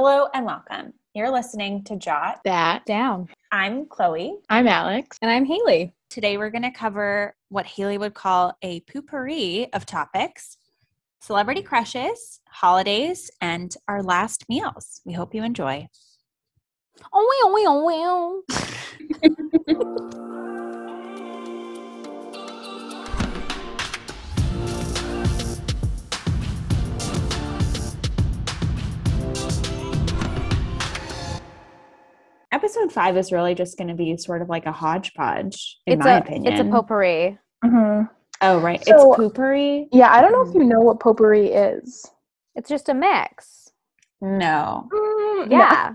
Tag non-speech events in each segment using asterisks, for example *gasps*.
Hello and welcome. You're listening to Jot. That. Down. I'm Chloe. I'm Alex. And I'm Haley. Today we're going to cover what Haley would call a poopery of topics celebrity crushes, holidays, and our last meals. We hope you enjoy. Oh, well, well, well. Episode five is really just going to be sort of like a hodgepodge, in it's my a opinion. it's a potpourri. hmm Oh, right. So- it's poopery? Yeah, I don't know if you know what potpourri is. It's just a mix. No. Mm, no. Yeah.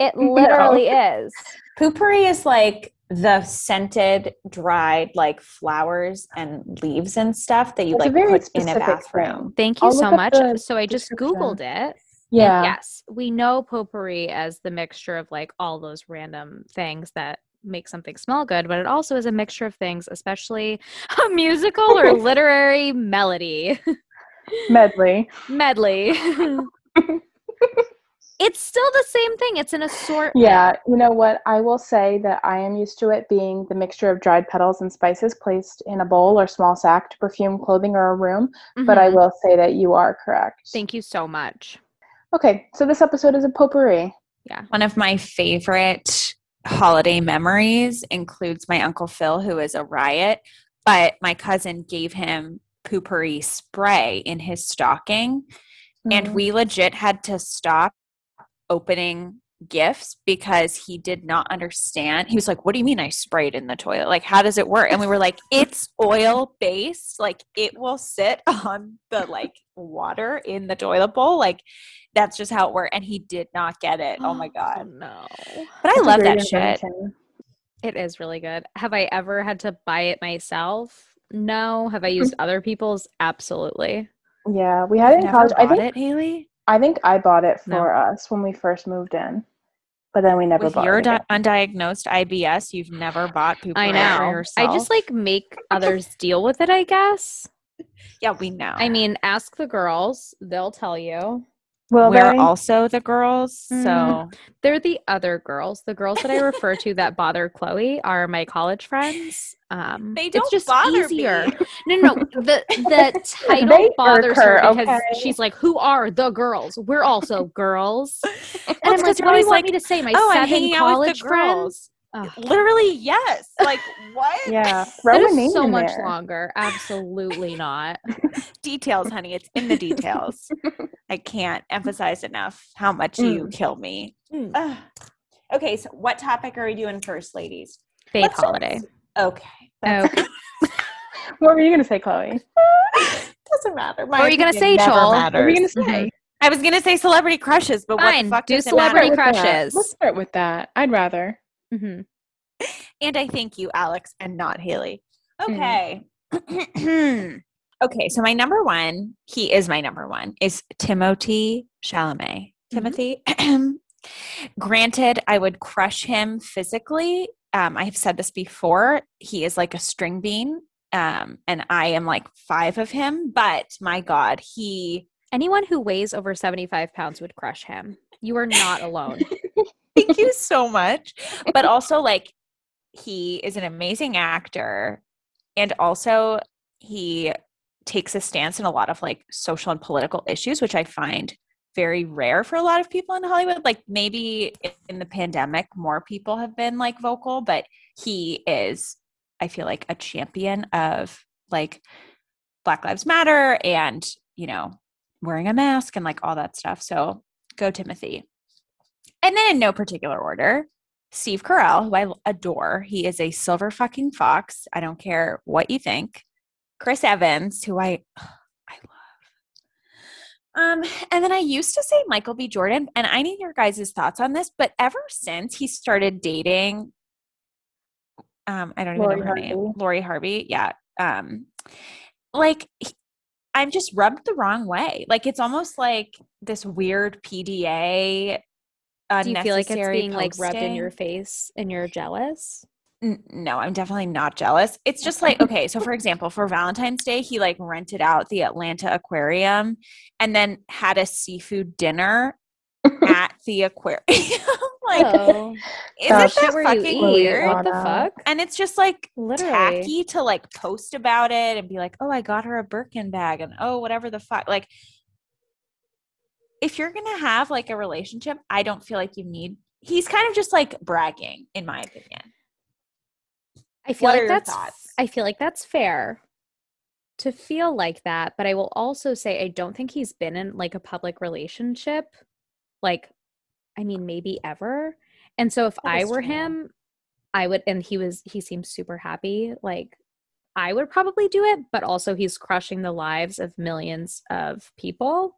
It *laughs* No. literally is. Poopery is like the scented, dried, like flowers and leaves and stuff that you It's a like put in a bathroom. thing. Thank you I'll so much. So I just googled it. And Yeah. yes, we know potpourri as the mixture of like all those random things that make something smell good, but it also is a mixture of things, especially *laughs* a musical or *laughs* literary melody. Medley. *laughs* medley. it's still the same thing. It's an assortment. Yeah, you know what? I will say that I am used to it being the mixture of dried petals and spices placed in a bowl or small sack to perfume clothing or a room. But I Mhm. will say that you are correct. Thank you so much. Okay, so this episode is a potpourri. Yeah. One of my favorite holiday memories includes my Uncle Phil, who is a riot, but my cousin gave him poopery spray in his stocking. And Mhm. we legit had to stop opening gifts because he did not understand. He was like, What do you mean I sprayed in the toilet? Like, how does it work? And we were like, *laughs* It's oil based. Like, it will sit *laughs* on the like water in the toilet bowl. Like, that's just how it worked. And he did not get it. Oh my oh, God. no. But I That's love great that shit. It is really good. Have I ever had to buy it myself? No. Have I mm-hmm. used other people's? Absolutely. Yeah, we had it in college. I think it, Haley? I think I bought it No. for us when we first moved in, but then we never With bought your it. di- undiagnosed IBS, you've never bought poopery I for know. yourself. I just like make *laughs* others deal with it, I guess. yeah, we know. I mean, ask the girls, they'll tell you. Will we're they? also the girls, so Mm. They're the other girls. The girls that I refer to that *laughs* bother Chloe are my college friends. Um, they don't just bother easier. me. *laughs* No, no, no. The the *laughs* title bothers her her, because okay? she's like, "Who are the girls? We're also girls." And Well, I'm like, "What do you want like, me to say?" My oh, I'm seven hanging out with college the friends. Girls. Ugh. Literally, yes. Like what? *laughs* Yeah, *laughs* throw That a is name so in much there. longer. Absolutely not. *laughs* Details, honey. It's in the details. I can't emphasize enough how much you kill me. Mm. Okay, so what topic are we doing first, ladies? Faith Let's just- holiday. Okay. that's- Okay. What were you gonna say, Chloe? Doesn't matter. My What were you gonna say, never Joel? What were you gonna say? I was gonna say celebrity crushes, but what Fine, the fuck do does celebrity matter? Start with that. crushes. Let's start with that. I'd rather. Hmm And I thank you, Alex, and not Haley. Mm. Okay. *clears throat* okay, so my number one, he is my number one, is Timothée Chalamet. Mm-hmm. Timothy. *clears throat* Granted, I would crush him physically. Um, I have said this before. He is like a string bean. Um, and I am like five of him, but my God, he Anyone who weighs over 75 pounds would crush him. You are not alone. *laughs* thank you so much. But also, like, he is an amazing actor. And also, he takes a stance in a lot of like social and political issues, which I find very rare for a lot of people in Hollywood. Like, maybe in the pandemic, more people have been like vocal, but he is, I feel like, a champion of like Black Lives Matter and, you know, wearing a mask and like all that stuff. So, go Timothy. And then in no particular order, Steve Carell, who I adore. He is a silver fucking fox. I don't care what you think. Chris Evans, who I I love. Um, and then I used to say Michael B. Jordan, and I need your guys' thoughts on this, but ever since he started dating um, I don't even Lori know her name. Lori Harvey. Yeah. Um, like he- I'm just rubbed the wrong way. Like it's almost like this weird PDA. Do you feel like it's unnecessary being like rubbed in your face and you're jealous? No, I'm definitely not jealous. It's just like, okay, so for example, for Valentine's Day, he like rented out the Atlanta Aquarium and then had a seafood dinner *laughs* at the aquarium. *laughs* like, Oh, isn't That's that shit where you fucking eat. weird? What the fuck? And it's just like Literally. tacky to like post about it and be like, oh, I got her a Birkin bag and oh, whatever the fuck. Like, if you're gonna have like a relationship, I don't feel like you need. He's kind of just like bragging, in my opinion. I feel What like that's thoughts? I feel like that's fair to feel like that, but I will also say I don't think he's been in like a public relationship like I mean maybe ever. And so if I were true. him, I would and he was he seems super happy like I would probably do it, but also he's crushing the lives of millions of people.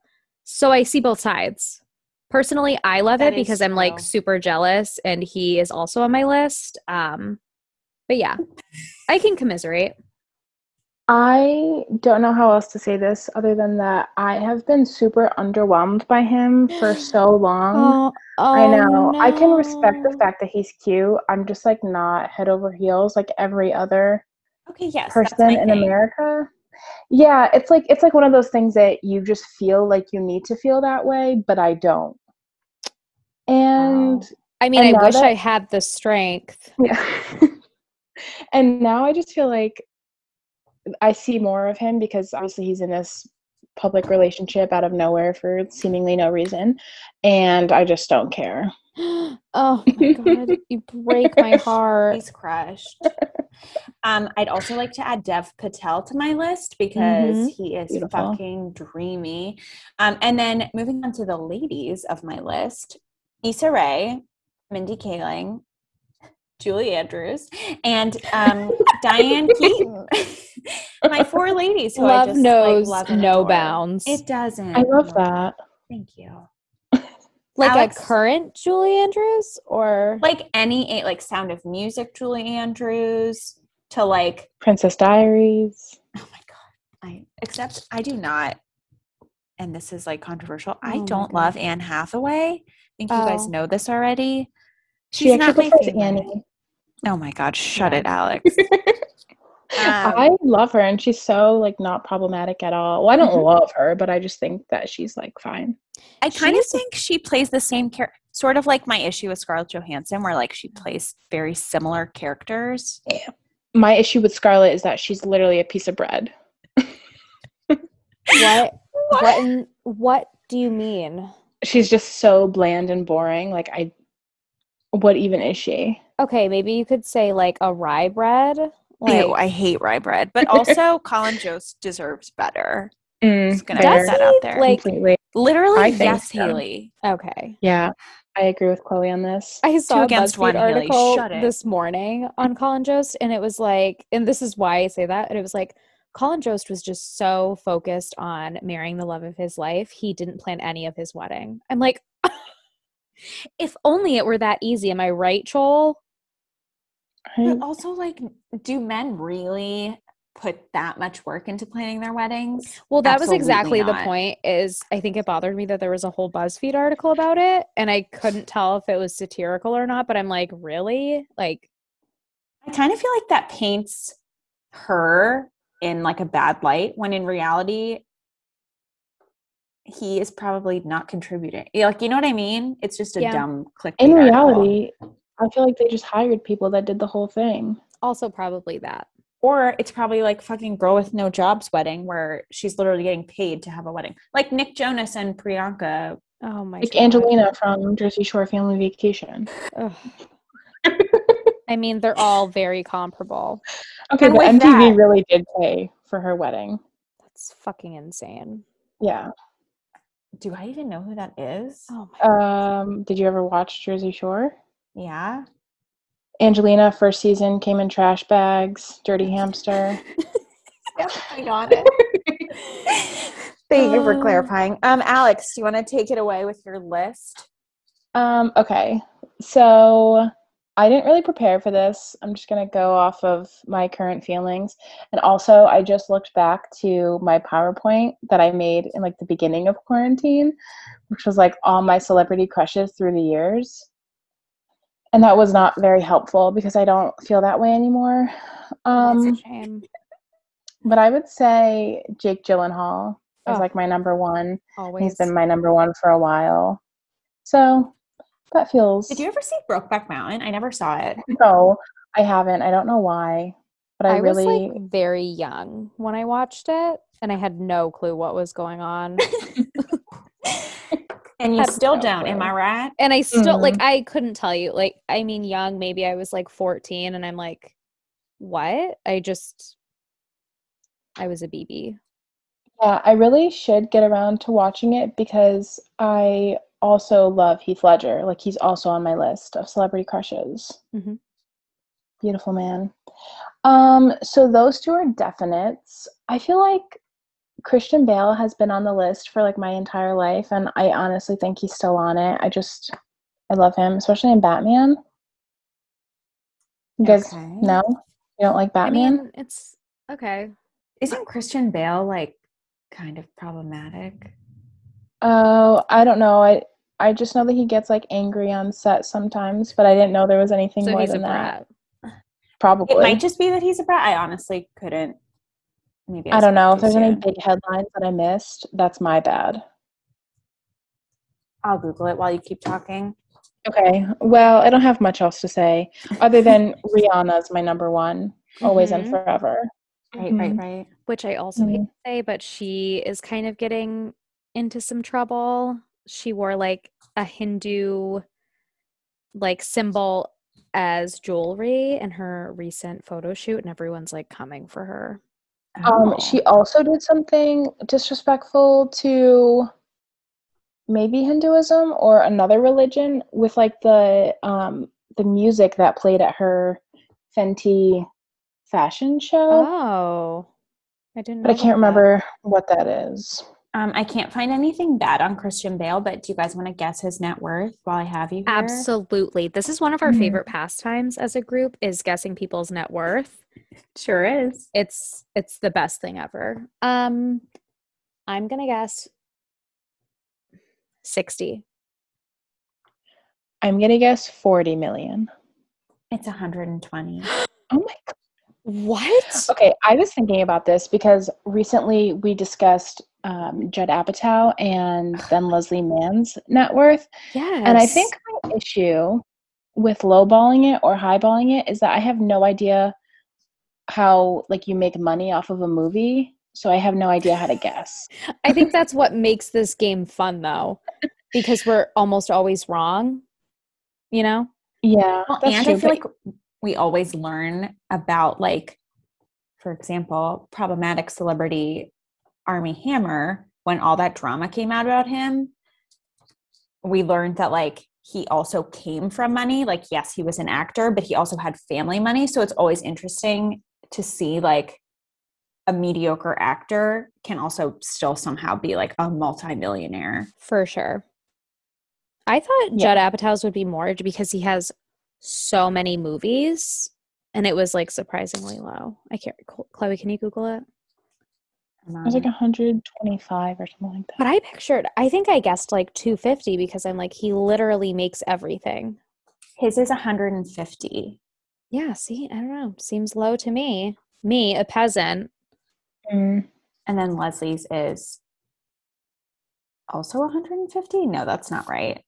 So I see both sides. Personally, I love That it because I'm like super jealous and he is also on my list. Um but yeah, *laughs* I can commiserate. I don't know how else to say this other than that I have been super underwhelmed by him for *gasps* so long. I know. I can respect the fact that he's cute. I'm just like not head over heels like every other Okay, yes, person in thing. America. Yeah, it's like it's like one of those things that you just feel like you need to feel that way, but I don't. And oh. I mean, And I wish that- I had the strength. yeah. *laughs* and now I just feel like I see more of him because obviously he's in this public relationship out of nowhere for seemingly no reason, and I just don't care. *gasps* oh my god, you break my *laughs* heart. He's crushed. *laughs* um, I'd also like to add Dev Patel to my list because Mhm. he is Beautiful. fucking dreamy. Um, and then moving on to the ladies of my list, Issa Rae, Mindy Kaling, Julie Andrews, and um, Diane Keaton. *laughs* my four ladies who I Love just knows like, love and no adore. bounds. It doesn't. I love that. Thank you. Like Alex- a current Julie Andrews or Like any like Sound of Music, Julie Andrews, to like Princess Diaries. Oh my god. I except I do not and this is like controversial. I Oh my don't love Anne Hathaway. I think you guys Oh. know this already. She She's actually not my prefers favorite. Annie. Oh my god, shut Yeah. it, Alex. *laughs* Um, I love her, and she's so like not problematic at all. Well, I don't Mhm. love her, but I just think that she's like fine. I kind of think she plays the same character sort of like my issue with Scarlett Johansson where like she plays very similar characters. Yeah. My issue with Scarlett is that she's literally a piece of bread. what? *laughs* What? In, what do you mean? She's just so bland and boring. Like I, what even is she? Okay, maybe you could say like a rye bread. Like, Ew, I hate rye bread. But *laughs* also Colin Jost deserves better. Mm, Just gonna put that out there. Like- completely. Literally, yes, so. Haley. okay. Yeah, I agree with Chloe on this. I saw a against BuzzFeed one, article this morning on Colin Jost, and it was like, and this is why I say that, and it was like, Colin Jost was just so focused on marrying the love of his life, he didn't plan any of his wedding. I'm like, *laughs* if only it were that easy. Am I right, Joel? But also, like, do men really put that much work into planning their weddings? Well, that was Absolutely exactly the point. Is I think it bothered me that there was a whole BuzzFeed article about it, and I couldn't tell if it was satirical or not. But I'm like, really? Like, I kind of feel like that paints her in like a bad light when in reality, he is probably not contributing. Like, you know what I mean? It's just a Yeah. dumb clickbait. In article. I feel like they just hired people that did the whole thing. also probably that. Or it's probably like fucking girl with no jobs wedding where she's literally getting paid to have a wedding. Like Nick Jonas and Priyanka. Oh my Like god. Angelina from Jersey Shore Family Vacation. I mean, they're all very comparable. Okay, And but MTV that- really did pay for her wedding. That's fucking insane. Yeah. Do I even know who that is? Oh my god. Um, did you ever watch Jersey Shore? Yeah. Angelina first season came in trash bags, dirty *laughs* hamster. Yep, I got it. *laughs* Thank you for Uh, clarifying. Um, Alex, do you want to take it away with your list? Um, okay. So I didn't really prepare for this. I'm just gonna go off of my current feelings. And also I just looked back to my PowerPoint that I made in like the beginning of quarantine, which was like all my celebrity crushes through the years. And that was not very helpful because I don't feel that way anymore. Um That's a shame. but I would say Jake Gyllenhaal is Oh. like my number one. Always. He's been my number one for a while. So that feels. Did you ever see Brokeback Mountain? I never saw it. No, I haven't. I don't know why, but I, I, really. was like very young when I watched it, and I had no clue what was going on. *laughs* and you still don't, am. I right? and I still like Mhm. I couldn't tell you. Like I mean young, maybe I was like 14 and I'm like what? I just I was a BB. Yeah, I really should get around to watching it because I also love Heath Ledger. Like he's also on my list of celebrity crushes. Mhm. Beautiful man. Um, so those two are definites. I feel like Christian Bale has been on the list for like my entire life, and I honestly think he's still on it. I just I love him, especially in Batman. You guys Okay. know? You don't like Batman. I mean, it's okay. Isn't Christian Bale like kind of problematic? Oh, I don't know. I I just know that he gets like angry on set sometimes, but I didn't know there was anything So more than that. Probably. It might just be that he's a brat. I honestly couldn't. Maybe I don't know if there's any big headlines that I missed. That's my bad. I'll Google it while you keep talking. Okay. Well, I don't have much else to say other than *laughs* Rihanna's my number one, always and Mhm. forever. Right, Mhm. right, right. Which I also hate Mhm. to say, but she is kind of getting into some trouble. She wore like a Hindu like symbol as jewelry in her recent photo shoot, and everyone's like coming for her. Um, Oh. she also did something disrespectful to maybe Hinduism or another religion with like the um the music that played at her Fenty fashion show, Oh, I didn't. Know. But I can't that. remember what that is. Um, I can't find anything bad on Christian Bale, but do you guys want to guess his net worth while I have you here? Absolutely, this is one of our Mhm. favorite pastimes as a group. Is guessing people's net worth. Sure is. It's it's the best thing ever. Um, I'm gonna guess sixty. I'm gonna guess 40 million. It's 120. *gasps* Oh my god. What? Okay, I was thinking about this because recently we discussed um, Judd Apatow and then *sighs* Leslie Mann's net worth. Yes. And I think my issue with lowballing it or highballing it is that I have no idea how like you make money off of a movie. So I have no idea how to guess. I think that's what makes this game fun, though, because we're almost always wrong. You know. Yeah, Well, and true, I feel but- like we always learn about, like, for example, problematic celebrity Armie Hammer. When all that drama came out about him, we learned that like he also came from money. Like, yes, he was an actor, but he also had family money. So it's always interesting to see like a mediocre actor can also still somehow be like a multimillionaire. For sure. I thought Yeah. Judd Apatow's would be more because he has so many movies, and it was like surprisingly low. I can't. Chloe, can you Google it? It was like 125 or something like that. But I pictured. I think I guessed like two fifty because I'm like he literally makes everything. His is 150. Yeah. See, I don't know. Seems low to me. Me, a peasant. Mm. And then Leslie's is also 150? No, that's not right.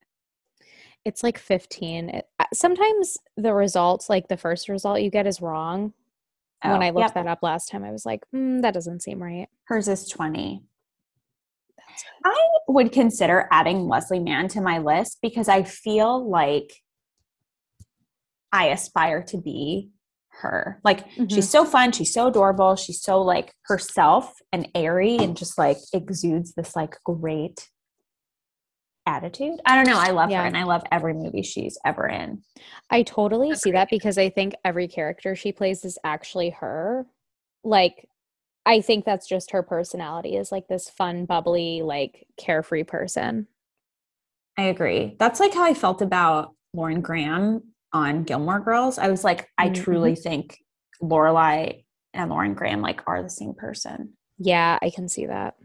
It's like fifteen. It, uh, sometimes the results, like the first result you get, is wrong. When Oh, I looked yep. that up last time, I was like, mm, that doesn't seem right. Hers is 20. I would consider adding Leslie Mann to my list because I feel like I aspire to be her. Like she's so fun, she's so adorable, she's so like herself and airy and just like exudes this like great attitude. I don't know, I love Yeah. her and I love every movie she's ever in. I totally see that because I think every character she plays is actually her. Like, I think that's just her personality is like this fun, bubbly, like carefree person. I agree. That's like how I felt about Lauren Graham on Gilmore Girls. I was like, I Mhm. truly think Lorelai and Lauren Graham like are the same person. Yeah, I can see that.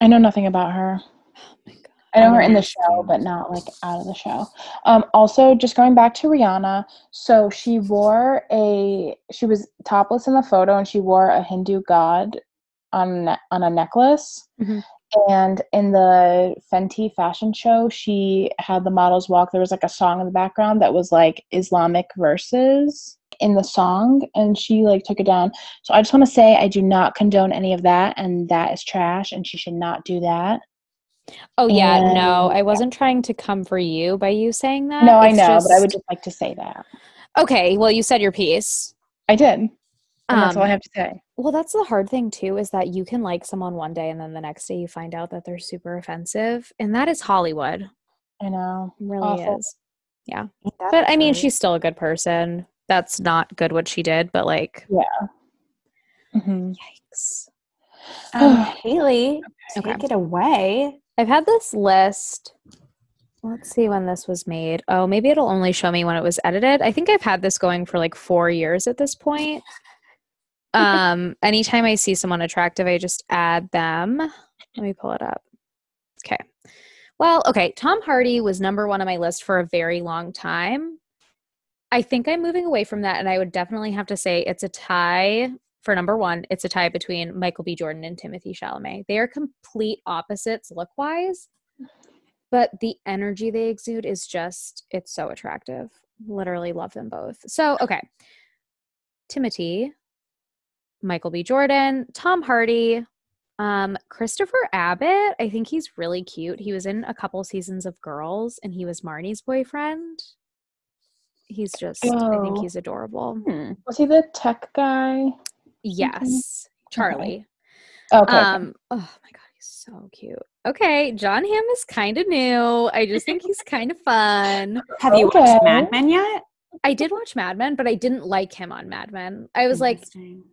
I know nothing about her. Oh my god. I know her in the show, but not like out of the show. Um, also, just going back to Rihanna, so she wore a she was topless in the photo, and she wore a Hindu god on on a necklace, Mhm. And in the Fenty fashion show, she had the models walk. There was like a song in the background that was like Islamic verses in the song, and she like took it down. So I just want to say I do not condone any of that, and that is trash, and she should not do that. Oh yeah, no, I wasn't trying to come for you by you saying that. no, I It's know, but I would just- just like to say that. Okay, well, you said your piece. I did. And that's all I Um, have to say. Well, that's the hard thing too is that you can like someone one day and then the next day you find out that they're super offensive, and that is Hollywood. I know. It really Awful. is. But I mean, she's still a good person. That's not good what she did, but like, hmm yikes. Um, *sighs* Haley, Okay. take it away. I've had this list. Let's see when this was made. Oh, maybe it'll only show me when it was edited. I think I've had this going for like four years at this point. *laughs* Um, anytime I see someone attractive, I just add them. Let me pull it up. Okay. Well, okay. Tom Hardy was number one on my list for a very long time. I think I'm moving away from that, and I would definitely have to say it's a tie for number one. It's a tie between Michael B. Jordan and Timothée Chalamet. They are complete opposites look wise, but the energy they exude is just, it's so attractive. Literally love them both. So, okay. Timothy, Michael B. Jordan, Tom Hardy, um, Christopher Abbott. I think he's really cute. He was in a couple seasons of Girls and he was Marnie's boyfriend. He's just, I think Oh. he's adorable. Hmm. Was he the tech guy? Yes, Charlie. Okay. Um, oh my god, he's so cute. Okay, John Hamm is kind of new. I just think he's kind of fun. *laughs* Have you Okay. watched Mad Men yet? I did watch Mad Men, but I didn't like him on Mad Men. I was like,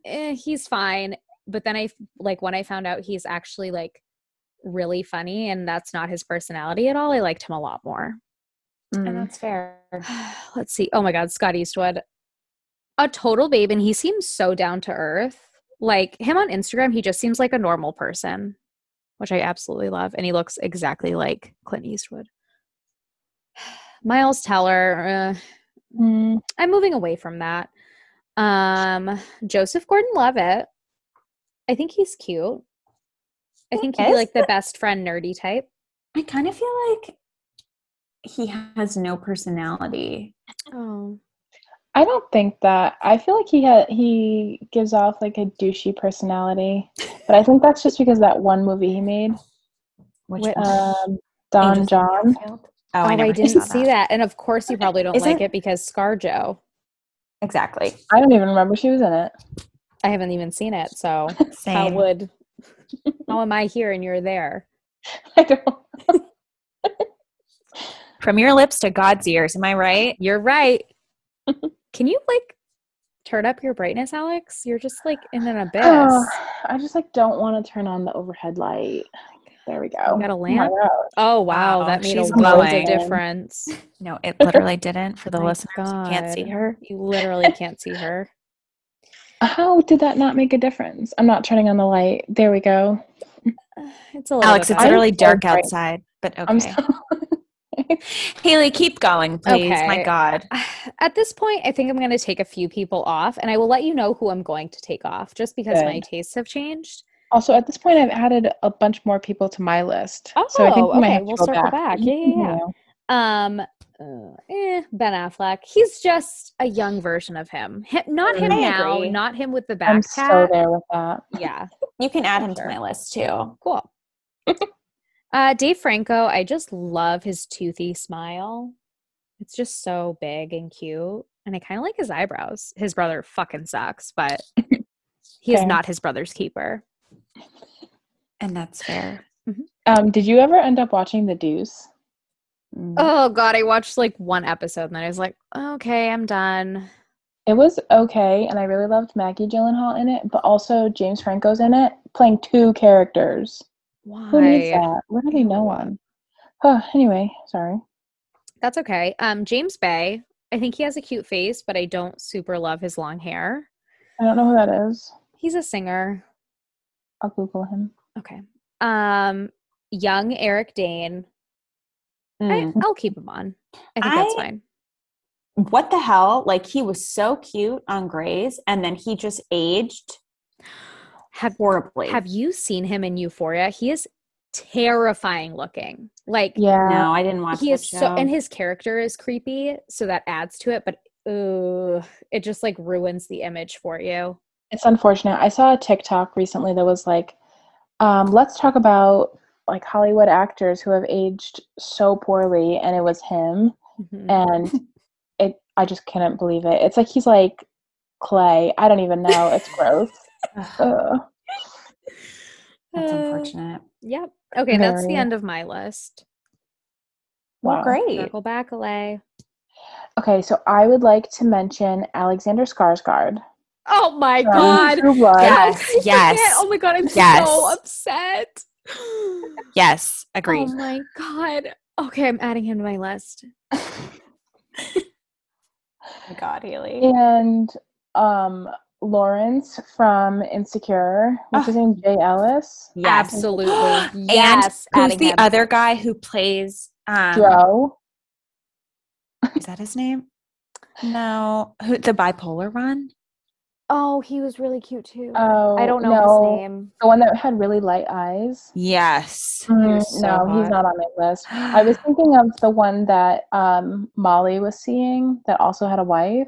eh, he's fine. But then I like when I found out he's actually like really funny and that's not his personality at all, I liked him a lot more. and Mm. that's fair. *sighs* Let's see. Oh my god, Scott Eastwood. A total babe and he seems so down to earth. Like him on Instagram, he just seems like a normal person, which I absolutely love and he looks exactly like Clint Eastwood. *sighs* Miles Teller, uh, Mm. I'm moving away from that. Um, Joseph Gordon-Levitt. I think he's cute. I think he'd be like the best friend nerdy type. I kind of feel like he has no personality. Oh. I don't think that. I feel like he had he gives off like a douchey personality, but I think that's just because that one movie he made, Which Wait, one? um, Don Angels John. Fairfield? Oh, I, I, didn't saw see that. And of course you probably don't like Isn't- it because ScarJo. Exactly. I don't even remember she was in it. I haven't even seen it, so *laughs* how would *laughs* how am I here and you're there? I don't. From your lips to God's ears. Am I right? You're right. *laughs* Can you like turn up your brightness, Alex? You're just like in an *sighs* abyss. Oh, I just like don't want to turn on the overhead light. There we go. You got a Oh lamp? Oh wow, Wow, that made a she's world of difference. *laughs* No, it literally didn't. For the My listeners, you can't see her. You literally can't see her. *laughs* *laughs* How did that not make a difference? I'm not turning on the light. There we go. *sighs* It's a little Alex, it's better. literally dark bright. outside. But I'm okay. so *laughs* Haley, keep going, please. My God. At this point, I think I'm going to take a few people off, and I will let you know who I'm going to take off, just because my tastes have changed. Also, at this point, I've added a bunch more people to my list. Oh, so I think we might okay, have we'll circle back. Yeah, yeah, yeah. Um, uh, eh, Ben Affleck. He's just a young version of him. Hi- not him I now. agree. Not him with the backpack. I'm so there with that. Yeah, You can add him to my list too. cool. *laughs* uh, Dave Franco. I just love his toothy smile. It's just so big and cute, and I kind of like his eyebrows. His brother fucking sucks, but *laughs* he is Fair. not his brother's keeper. And that's fair. Um, did you ever end up watching The Deuce? Mm. Oh god, I watched like one episode and then I was like, okay, I'm done. It was okay, and I really loved Maggie Gyllenhaal in it, but also James Franco's in it, playing two characters. Why? Who needs that? Literally no Ew. one. Huh, anyway, sorry. That's okay. Um, James Bay. I think he has a cute face, but I don't super love his long hair. I don't know who that is. He's a singer. I'll Google him. Okay. Um, young Eric Dane. Mm. I, I'll keep him on. I think that's fine. What the hell? Like he was so cute on Grey's, and then he just aged Have horribly. Have you seen him in Euphoria? He is terrifying looking. Like Yeah. No, I didn't watch he that is show. so and his character is creepy, so that adds to it, but ooh, it just like ruins the image for you. It's unfortunate. I saw a TikTok recently that was like, um, let's talk about like Hollywood actors who have aged so poorly, and it was him. Mhm. And *laughs* it, I just couldn't believe it. It's like he's like clay. I don't even know. It's *laughs* gross. *sighs* That's Uh, unfortunate. Yep. Okay, that's the end of my list. Well, Wow. great. Circle back, Alay. Okay, so I would like to mention Alexander Skarsgård. Oh my god. Yes, How could I forget? yes, *laughs* Oh my god, I'm yes. so upset. *gasps* Yes, agreed. Oh my god. Okay, I'm adding him to my list. Oh *laughs* *laughs* my God, Haley. And um, Lawrence from Insecure. What's his name? Jay Ellis. Yes. Absolutely. *gasps* And yes. who's the him. other guy who plays? Um, Joe. Is that his name? No, who the bipolar one? Oh, he was really cute too. Oh, I don't know no. his name. The one that had really light eyes. Yes. Mm, was so no, he's not on my list. *gasps* I was thinking of the one that um, Molly was seeing that also had a wife.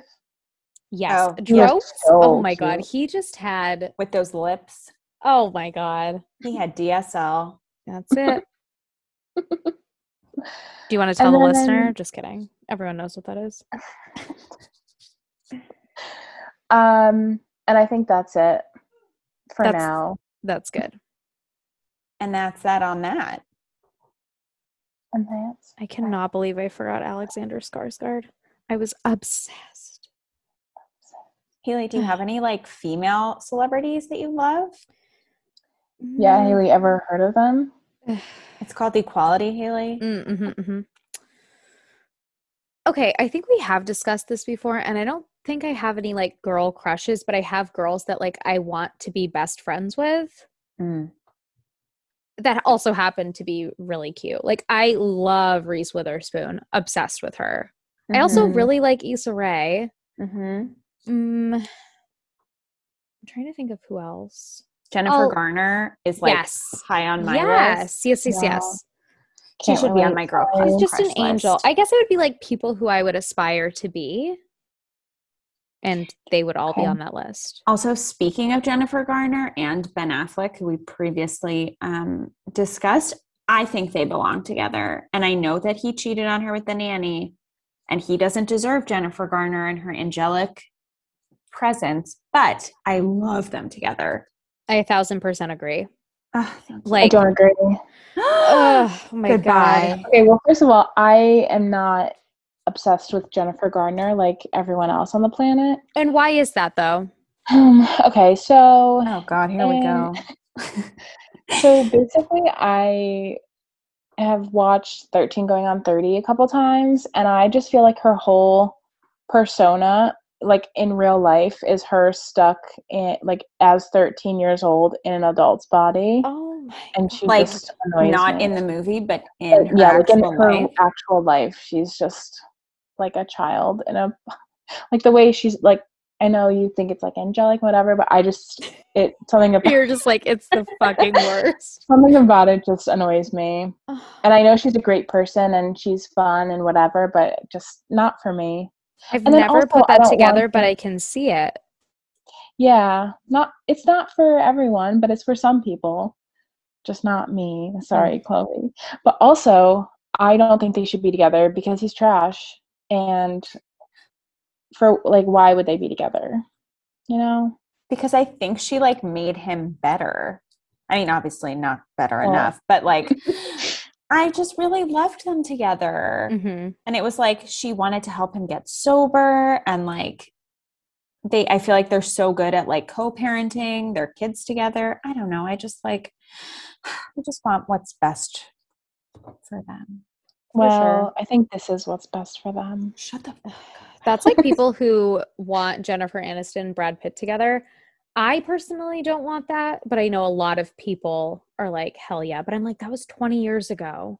Yes. Oh, he so oh my god. He just had with those lips. oh my god. He had DSL. That's it. *laughs* Do you want to tell And the then- listener? Just kidding. Everyone knows what that is. *laughs* Um, and I think that's it for That's- now. That's good. And that's that on that. And that's I cannot believe I forgot Alexander Skarsgård. I was obsessed. Haley, do you have any like female celebrities that you love? yeah. Haley, ever heard of them? *sighs* It's called Equality, Haley. Mm, mhm, mhm. Okay, I think we have discussed this before, and I don't think I have any like girl crushes, but I have girls that like I want to be best friends with Mm. that also happen to be really cute. Like I love Reese Witherspoon, obsessed with her. I also Mhm. really like Issa Rae. Mhm. Mm, I'm trying to think of who else. Jennifer Oh, Garner is like yes. high on my yes, list. yes, yes, Yeah. yes. She should be on my girl. She's just an crush angel. list. I guess it would be like people who I would aspire to be, and they would all be on that list. Also, speaking of Jennifer Garner and Ben Affleck, who we previously um, discussed, I think they belong together. And I know that he cheated on her with the nanny, and he doesn't deserve Jennifer Garner and her angelic presence, but I love them together. I a thousand percent agree. Ah, thank you. I Like, don't agree. oh my Goodbye. god. Okay, well, first of all, I am not obsessed with Jennifer Garner like everyone else on the planet. And why is that though? Um, okay, so Oh God, here we go. *laughs* so basically, I have watched 13 going on 30 a couple times, and I just feel like her whole persona, like in real life, is her stuck in like as 13 years old in an adult's body, Oh my. and she Like, just Not me. in the movie, but uh, in But her yeah, like in actual her life. actual life, she's just like a child in a *laughs* like the way she's like. I know you think it's like angelic, whatever, but I just it something about *laughs* You're just like it's the fucking *laughs* worst. something about it just annoys me. And I know she's a great person and she's fun and whatever, but just not for me. I've never also, put that together, but I can see it. Yeah, not it's not for everyone, but it's for some people. Just not me. Sorry, mm. Chloe. But also, I don't think they should be together because he's trash. And for like why would they be together? You know? because I think she like made him better. I mean, obviously not better Well- enough, but like *laughs* I just really loved them together. hmm And it was like she wanted to help him get sober and like they I feel like they're so good at like co-parenting their kids together. I don't know. I just like *sighs* I just want what's best for them. For sure. Well, I think this is what's best for them. Shut the fuck up. That's like people who want Jennifer Aniston and Brad Pitt together. I personally don't want that, but I know a lot of people are like, hell yeah. But I'm like, that was 20 years ago.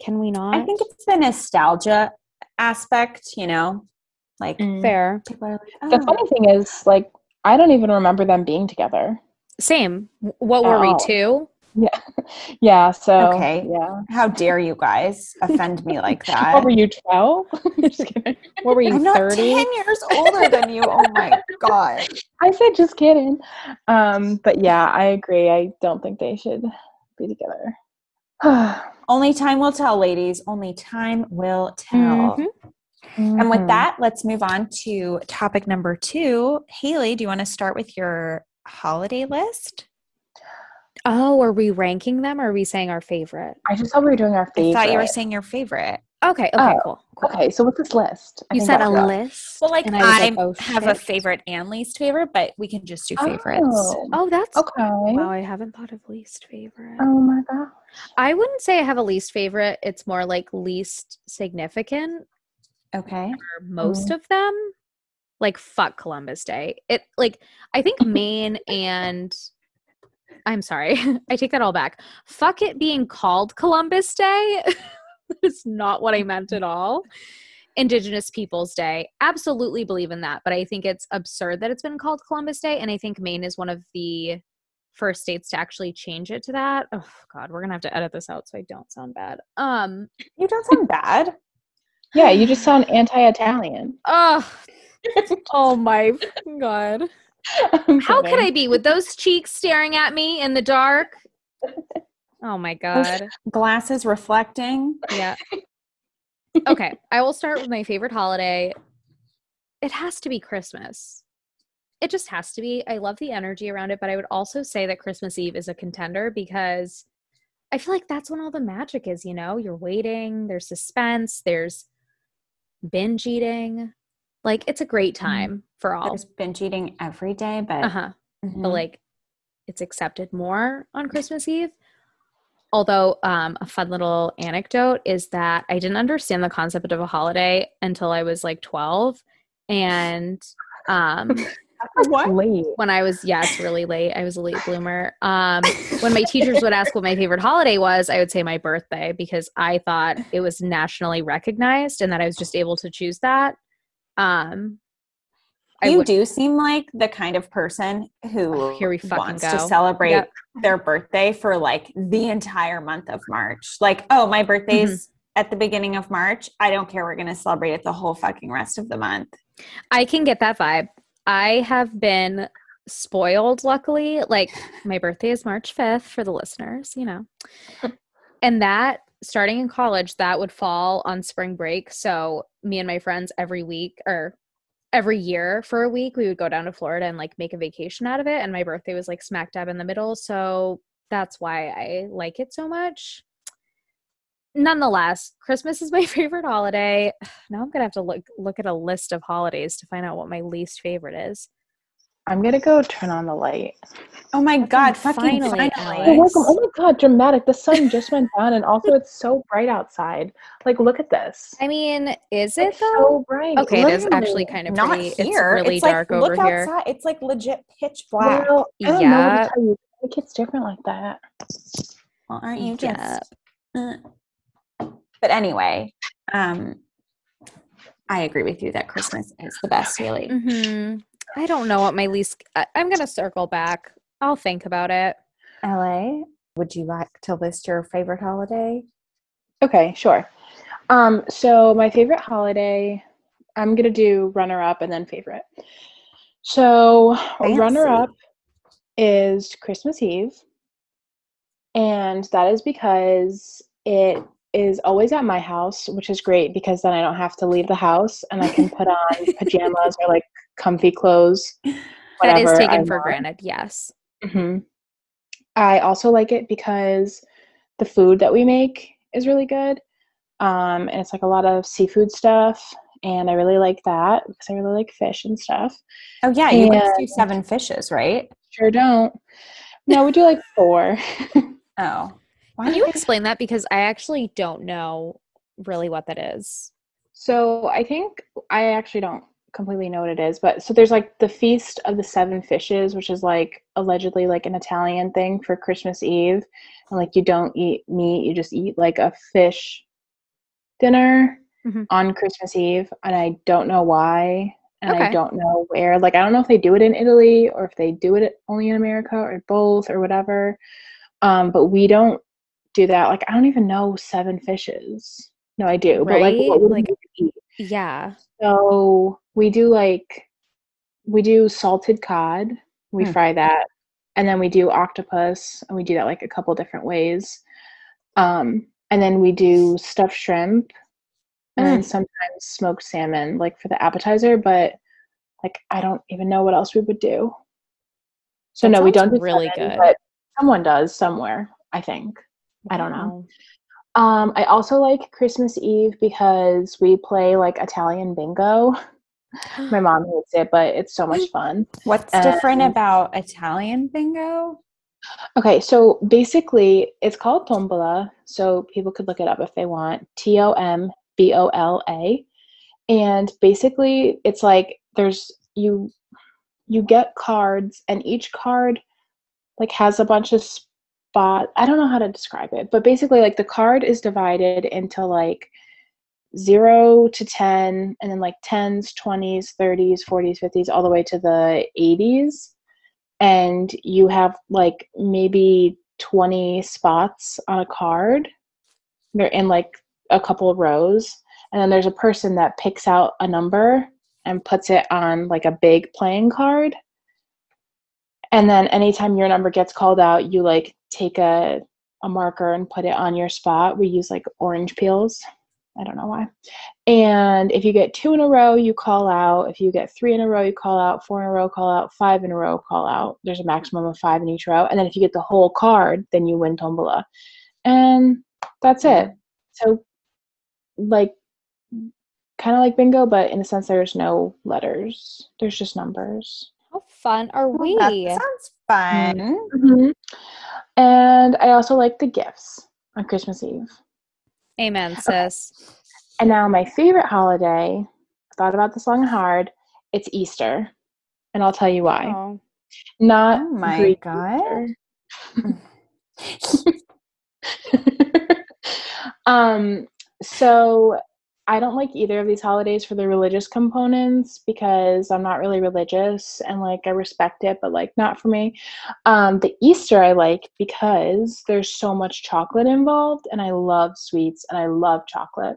Can we not? I think it's the nostalgia aspect, you know? Like mm. fair. people are like, The "Oh." funny thing is, like, I don't even remember them being together. Same. What were we, Oh. two? Yeah. *laughs* Yeah. So Okay. Yeah. How dare you guys offend me like *laughs* that? What were you 12? *laughs* just kidding. What were you, I'm not 30? 10 years older than you. Oh my god. I said just kidding. Um, but yeah, I agree. I don't think they should be together. *sighs* Only time will tell, ladies. Only time will tell. Mhm. And with Mhm. that, let's move on to topic number two. Haley, do you want to start with your holiday list? Oh, are we ranking them or are we saying our favorite? I just thought we were doing our favorite. I thought you were saying your favorite. Okay, okay, Oh, cool. cool. Okay, so what's this list? I You said a go. list. Well, like and I, like, oh, have a favorite and least favorite, but we can just do oh. favorites. Oh, Oh, that's okay. wow. I haven't thought of least favorite. Oh my god. I wouldn't say I have a least favorite. It's more like least significant Okay. for most mm-hmm. of them. Like fuck Columbus Day. It like I think *laughs* Maine and I'm sorry, *laughs* I take that all back. Fuck it being called Columbus Day. *laughs* It's not what I meant at all. Indigenous Peoples Day. Absolutely believe in that, but I think it's absurd that it's been called Columbus Day. And I think Maine is one of the first states to actually change it to that. Oh God, we're gonna have to edit this out so I don't sound bad. Um You don't sound bad. Yeah, you just sound *sighs* anti-Italian. oh, *laughs* oh my god. *laughs* How could. I be with those cheeks staring at me in the dark? *laughs* Oh my god. Glasses reflecting. Yeah. *laughs* Okay, I will start with my favorite holiday. It has to be Christmas. It just has to be. I love the energy around it, but I would also say that Christmas Eve is a contender because I feel like that's when all the magic is, you know? You're waiting, there's suspense, there's binge eating. Like it's a great time for all. There's binge eating every day, but, Uh-huh. Mhm. but like it's accepted more on Christmas Eve. Although um, a fun little anecdote is that I didn't understand the concept of a holiday until I was like 12. And um, *laughs* what? Late. when I was, yeah, it's really late. I was a late bloomer. Um, *laughs* when my teachers would ask what my favorite holiday was, I would say my birthday because I thought it was nationally recognized and that I was just able to choose that. Um, I you would- do seem like the kind of person who Oh, here we wants to celebrate Yep. their birthday for like the entire month of March. Like, oh, my birthday's Mm-hmm. at the beginning of March. I don't care. We're going to celebrate it the whole fucking rest of the month. I can get that vibe. I have been spoiled, luckily. Like, my birthday is March 5th for the listeners, you know. *laughs* And that, starting in college, that would fall on spring break. So, me and my friends every week or every year for a week, we would go down to Florida and like make a vacation out of it. And my birthday was like smack dab in the middle. So, that's why I like it so much. Nonetheless, Christmas is my *laughs* favorite holiday. *sighs* Now I'm gonna have to look look at a list of holidays to find out what my least favorite is. I'm gonna go turn on the light. Oh my God. Fucking finally, finally. You're welcome. Oh my god, dramatic. The sun just went down and also it's so bright outside. Like look at this. I mean, is it It's though? so bright. okay, it is Literally. actually kind of Not pretty. here. It's really it's like, dark look over here. outside. It's like legit pitch black. Well, I don't know Yeah. what to tell you. I think it's different like that. Well, aren't you just? Yep. Uh. But anyway, um, I agree with you that Christmas is the best, Haley. hmm I don't know what my least. I, I'm gonna circle back. I'll think about it. LA, would you like to list your favorite holiday? Okay, sure. Um, so my favorite holiday, I'm gonna do runner up and then favorite. So runner up is Christmas Eve, and that is because it is always at my house, which is great because then I don't have to leave the house and I can put on *laughs* pajamas or like comfy clothes. *laughs* That is whenever I taken for want. granted. Yes. hmm I also like it because the food that we make is really good. Um, and it's like a lot of seafood stuff. And I really like that because I really like fish and stuff. Oh yeah, you guys do seven fishes, right? Sure don't. No, we do like *laughs* four. Oh, *laughs* why Can do you explain that? Because I actually don't know really what that is. so I think I actually don't completely know what it is, but so there's like the Feast of the Seven Fishes, which is like allegedly like an Italian thing for Christmas Eve. And like you don't eat meat, you just eat like a fish dinner Mhm. on Christmas Eve. And I don't know why. And I don't know where. Like I don't know if they do it in Italy or if they do it only in America or both or whatever. Um, but we don't do that. Like I don't even know seven fishes. No, I do, but like what would Like- eat? Yeah. So we do like we do salted cod. We Hmm. fry that, and then we do octopus, and we do that like a couple different ways. Um, and then we do stuffed shrimp, and then sometimes smoked salmon, like for the appetizer. But like I don't even know what else we would do. So That no, we don't do really seven, good. but someone does somewhere. I think. I don't know. Um, I also like Christmas Eve because we play like Italian bingo. *gasps* My mom hates it, but it's so much fun. What's different Um, about Italian bingo? Okay, so basically it's called tombola, so people could look it up if they want. T O M B O L A. And basically it's like there's you you get cards and each card like has a bunch of I don't know how to describe it, but basically like the card is divided into like 0 to 10 and then like 10s, 20s, 30s, 40s, 50s all the way to the 80s and you have like maybe 20 spots on a card. They're in like a couple rows. And then there's a person that picks out a number and puts it on like a big playing card. And then anytime your number gets called out, you like take a, a marker and put it on your spot. We use like orange peels. I don't know why. And if you get two in a row, you call out. If you get three in a row, you call out. Four in a row, call out. Five in a row, call out. There's a maximum of five in each row. And then if you get the whole card, then you win tombola. And that's it. So, like, kind of like bingo, but in a sense, there's no letters, there's just numbers. How fun are we? That sounds fun. Mhm. And I also like the gifts on Christmas Eve. Amen, sis. And now, my favorite holiday, I thought about this long and hard, it's Easter. And I'll tell you why. Oh. Not Oh my Greek God. *laughs* *laughs* Um, so I don't like either of these holidays for the religious components because I'm not really religious and like I respect it, but like not for me. Um, the Easter I like because there's so much chocolate involved and I love sweets and I love chocolate.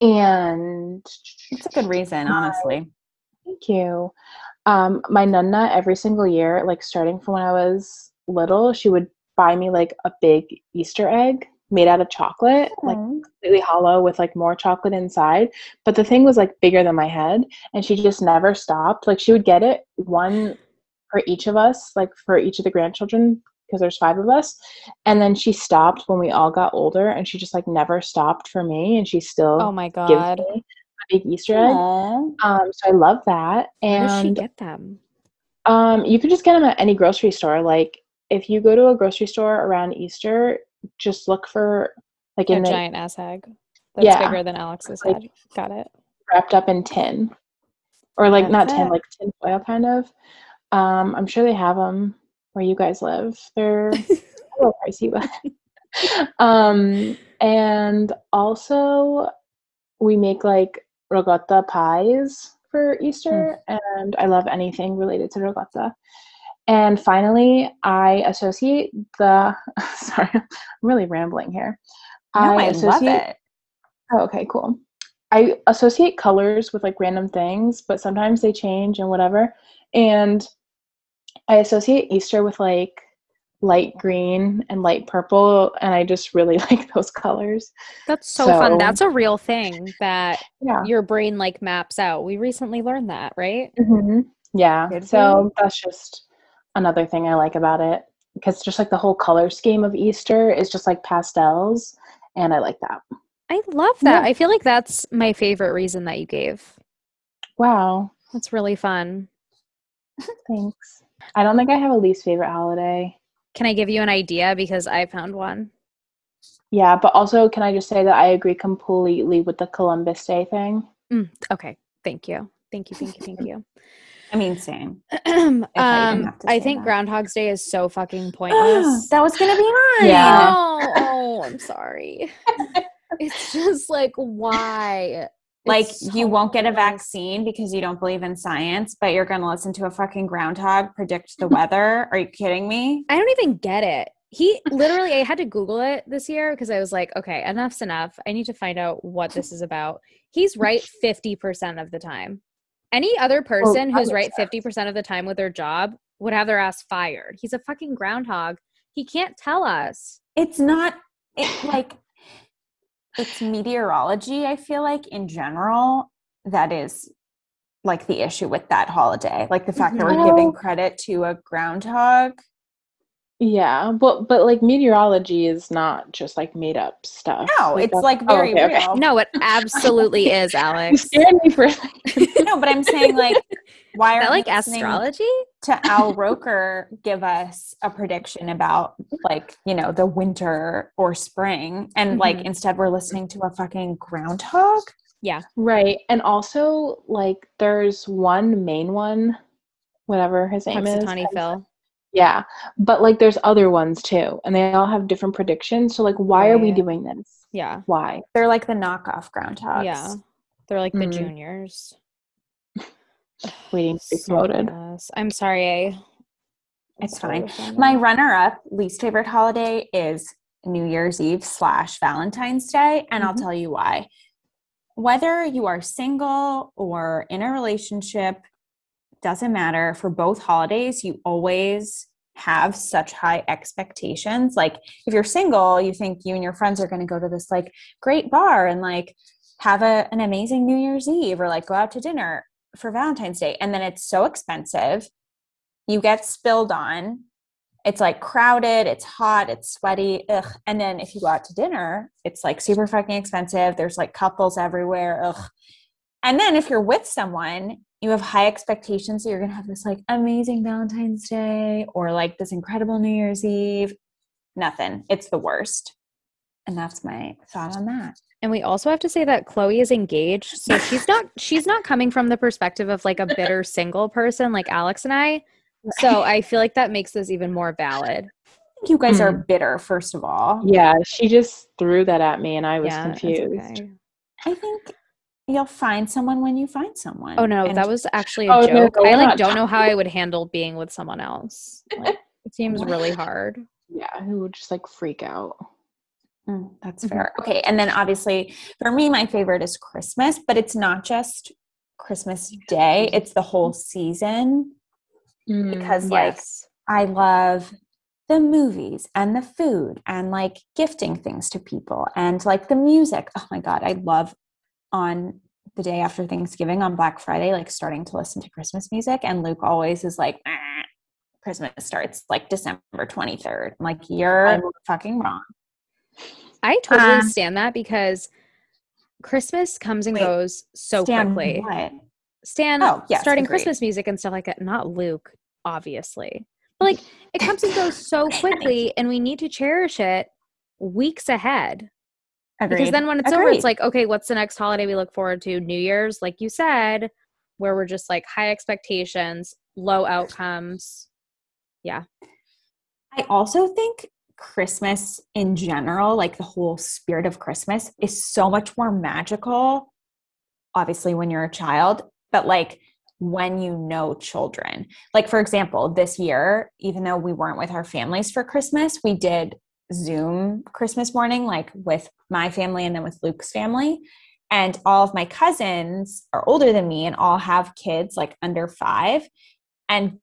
And It's a good reason, honestly. Thank you. Um, my nonna every single year, like starting from when I was little, she would buy me like a big Easter egg made out of chocolate, like completely hollow with like more chocolate inside. But the thing was like bigger than my head, and she just never stopped. Like she would get it one for each of us, like for each of the grandchildren, because there's five of us. And then she stopped when we all got older, and she just like never stopped for me, and she still Oh my god gives me a big Easter egg. Um, so I love that. And Where does she get them? um, you can just get them at any grocery store. Like if you go to a grocery store around Easter, just look for like A in the giant ass egg. That's Yeah. bigger than Alex's Like- head. Got it. wrapped up in tin, or like not tin, it. like tin foil kind of. Um, I'm sure they have them where you guys live. They're *laughs* a little pricey, but *laughs* um, and also we make like ricotta pies for Easter, and I love anything related to ricotta. And finally, I associate the. *laughs* Sorry, I'm really rambling here. No, I, love associate- it. Oh, okay, cool. I associate colors with like random things, but sometimes they change and whatever. And I associate Easter with like light green and light purple, and I just really *laughs* like those colors. That's so, fun. That's a real thing that Yeah. your brain like maps out. We recently learned that, right? hmm Yeah. Did So that's just another thing I like about it because just like the whole color scheme of Easter is just like pastels, and I like that. I love that. Yeah. I feel like that's my favorite reason that you gave. Wow. That's really fun. *laughs* Thanks. I don't think I have a least favorite holiday. Can I give you an idea because I found one? Yeah, but also, can I just say that I agree completely with the Columbus Day thing? Mm, okay. Thank you. Thank you. Thank you. Thank *laughs* you. I mean, same. *clears throat* um, didn't have to I think that. Groundhog's Day is so fucking *gasps* pointless. that was gonna be mine. Yeah. Oh, oh, I'm sorry. *laughs* it's just like why? Like It's you won't get a vaccine because you don't believe in science, but you're gonna listen to a fucking groundhog predict the weather. *laughs* Are you kidding me? I don't even get it. he literally I had to Google it this year because I was like, okay, enough's enough. I need to find out what this is about. He's right 50% of the time. Any other oh, person who's right 50% of the time with their job would have their ass fired. He's a fucking groundhog. He can't tell us. It's not it like it's meteorology, I feel like in general, that is like the issue with that holiday. Like the fact that we're giving oh. credit to a groundhog. Yeah, but but like meteorology is not just like made up stuff. No, it's like oh, very okay, okay. real. No, it absolutely is, *laughs* Alex. Is scared me for *laughs* No, but I'm saying like why are like astrology? to Al *laughs* Roker give us a prediction about like, you know, the winter or spring and like Mhm. instead we're listening to a fucking groundhog? Yeah, right. And also like there's one main one, whatever his name is. Punxsutawney Phil. Yeah, but like there's other ones too, and they all have different predictions. So like, why are we doing this? Yeah. Why? They're like the knockoff groundhogs. Yeah. They're like the Mm. juniors. *sighs* Waiting to be So promoted. gross. I'm sorry. I, It's totally fine. My runner up least favorite holiday is New Year's Eve slash Valentine's Day. And I'll Mhm. tell you why. Whether you are single or in a relationship, doesn't matter. For both holidays, you always have such high expectations. Like if you're single, you think you and your friends are going to go to this like great bar and like have a, an amazing New Year's Eve or like go out to dinner for Valentine's Day. And then it's so expensive. You get spilled on. It's like crowded, it's hot, it's sweaty. Ugh. And then if you go out to dinner, it's like super fucking expensive. There's like couples everywhere. Ugh. And then if you're with someone, you have high expectations that you're going to have this like amazing Valentine's Day or like this incredible New Year's Eve. Nothing. It's the worst. And that's my thought on that. And we also have to say that Chloe is engaged, so *laughs* she's not she's not coming from the perspective of like a bitter *laughs* single person like Alex and I. So I feel like that makes this even more valid. I think you guys are hmm. bitter, first of all. Yeah, she just threw that at me, and I was yeah, confused. okay. I think you'll find someone when you find someone. Oh no, And that was actually a Oh, joke. no, I like don't know how I would handle being with someone else. Like, *laughs* it seems really hard. Yeah, who would just like freak out? Mm, that's Mhm. fair. Okay. And then obviously for me, my favorite is Christmas, but it's not just Christmas Day, it's the whole season because, like, I love the movies and the food and like gifting things to people and like the music. Oh my God. I love on the day after Thanksgiving on Black Friday, like starting to listen to Christmas music. And Luke always is like, "Ah, Christmas starts like December 23rd. I'm like, you're I'm- fucking wrong. I totally Um, stand that because Christmas comes and Wait, goes so Stan, quickly. What? Stan Oh, yes, starting agreed. Christmas music and stuff like that. Not Luke, obviously. But like it comes and goes so *laughs* quickly and we need to cherish it weeks ahead. Because then when it's over, it's like, okay, what's the next holiday we look forward to? New Year's, like you said, where we're just like high expectations, low outcomes. Yeah. I also think Christmas in general, like the whole spirit of Christmas, is so much more magical, obviously, when you're a child, but like when you know children. Like, for example, this year, even though we weren't with our families for Christmas, we did Zoom Christmas morning, like with my family and then with Luke's family. And all of my cousins are older than me and all have kids like under five. And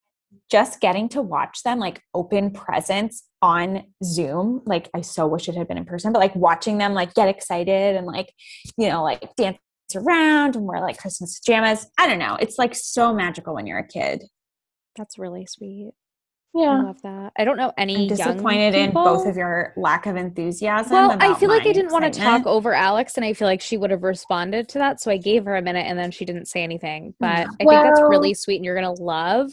just getting to watch them like open presents on Zoom, like I so wish it had been in person, but like watching them like get excited and like, you know, like dance around and wear like Christmas pajamas. I don't know. It's like so magical when you're a kid. That's really sweet. I Yeah, love that. I don't know any I'm young disappointed in both of your lack of enthusiasm. Well, I feel like I didn't want to talk over Alex, and I feel like she would have responded to that. So I gave her a minute, and then she didn't say anything. Mm. But I think that's really sweet, and you're gonna love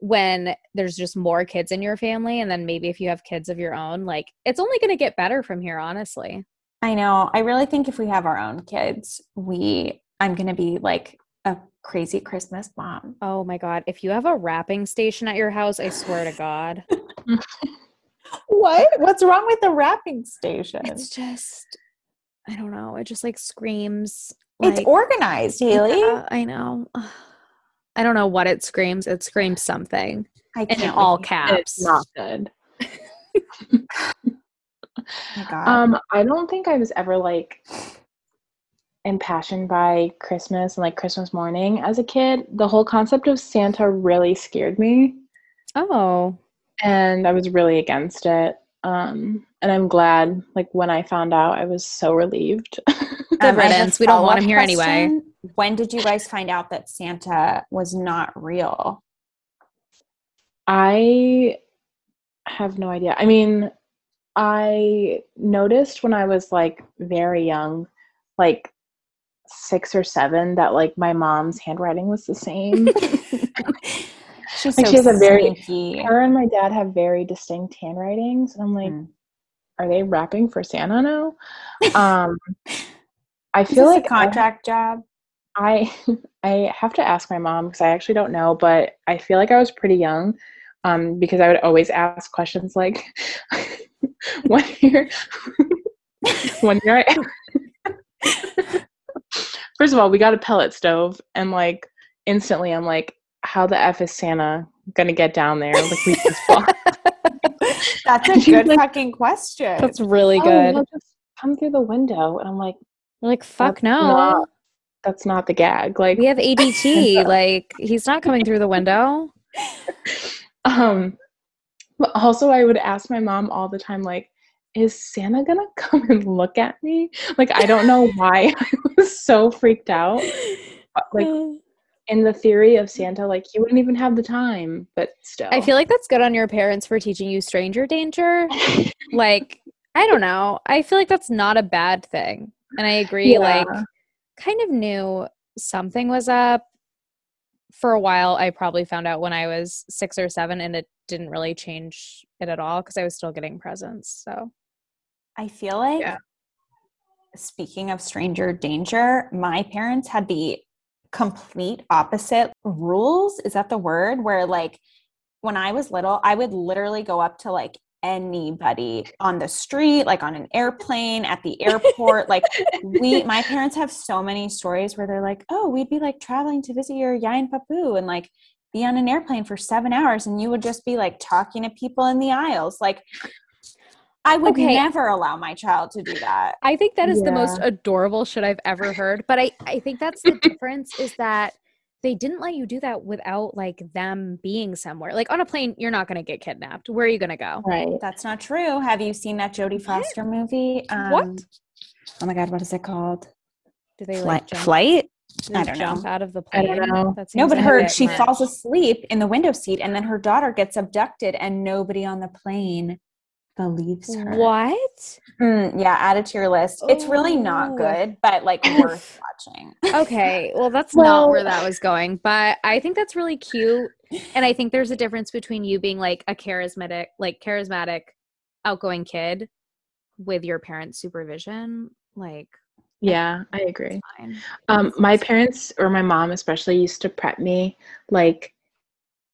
when there's just more kids in your family, and then maybe if you have kids of your own, like it's only gonna get better from here. Honestly, I know. I really think if we have our own kids, we I'm gonna be like crazy Christmas mom. oh my god, if you have a wrapping station at your house, I swear to God, *laughs* What? What's wrong with the wrapping station? it's just I don't know. It just like screams. It's like- organized, Haley. Yeah, I know. *sighs* I don't know what it screams. It screams something I in can't all caps. it's not good. *laughs* *laughs* my God. Um, I don't think I was ever like impassioned by Christmas and like Christmas morning as a kid. The whole concept of Santa really scared me, Oh. and I was really against it. Um, and I'm glad, like when I found out, I was so relieved. Good *laughs* Um, I have a riddance. We don't want him here anyway. When did you guys find out that Santa was not real? I have no idea. I mean, I noticed when I was like very young, like six or seven, that like my mom's *laughs* handwriting was the same. *laughs* She's Like, so she has a very- sneaky. Her and my dad have very distinct handwritings. And I'm like, Mm. are they rapping for Santa now? *laughs* Um, I feel like a contract job. I I have to ask my mom because I actually don't know, but I feel like I was pretty young um, because I would always ask questions like, "One year, one year." I- First of all, we got a pellet stove, and like instantly, I'm like, "How the f is Santa gonna get down there?" Like we *laughs* just walked. *laughs* That's a *laughs* good like- fucking question. That's really "Oh, good. he'll just come through the window, and I'm like, We're like, fuck That's no. not- "That's not the gag." Like we have ADT. like, he's not coming through the window. Um, but also, I would ask my mom all the time, like, is Santa gonna *laughs* come and look at me? Like, I don't know why *laughs* I was so freaked out. Uh, Like, in the theory of Santa, like, he wouldn't even have the time, but still. I feel like that's good on your parents for teaching you stranger danger. like, I don't know. I feel like that's not a bad thing. And I agree, Yeah. like, kind of knew something was up. For a while, I probably found out when I was six or seven, and it didn't really change it at all because I was still getting presents. So, I feel like Yeah. speaking of stranger danger, my parents had the complete opposite rules. Is that the word? Where like when I was little, I would literally go up to like anybody on the street, like on an airplane, at the airport. like we *laughs* my parents have so many stories where they're like, Oh, we'd be like traveling to visit your yayan papu and like be on an airplane for seven hours and you would just be like talking to people in the aisles. Like I would Okay. never allow my child to do that. I think that is the most adorable shit I've ever heard. But I, I think that's the *laughs* difference is that they didn't let you do that without like them being somewhere. Like on a plane, you're not going to get kidnapped. Where are you going to go? right. That's not true. Have you seen that Jodie Foster movie? Um, what? Oh my god, what is it called? Do they like Flight? jump, Flight? I don't jump know. out of the I plane? don't know. No, but her she much. falls asleep in the window seat, and then her daughter gets abducted, and nobody on the plane believes her. What? Mm, yeah, add it to your list. It's really not Oh. good, but like *laughs* worth watching. Okay, well, that's not where that was going, but I think that's really cute. And I think there's a difference between you being like a charismatic, like charismatic, outgoing kid with your parents' supervision. Like, Yeah, I agree. Um, my parents or my mom especially used to prep me like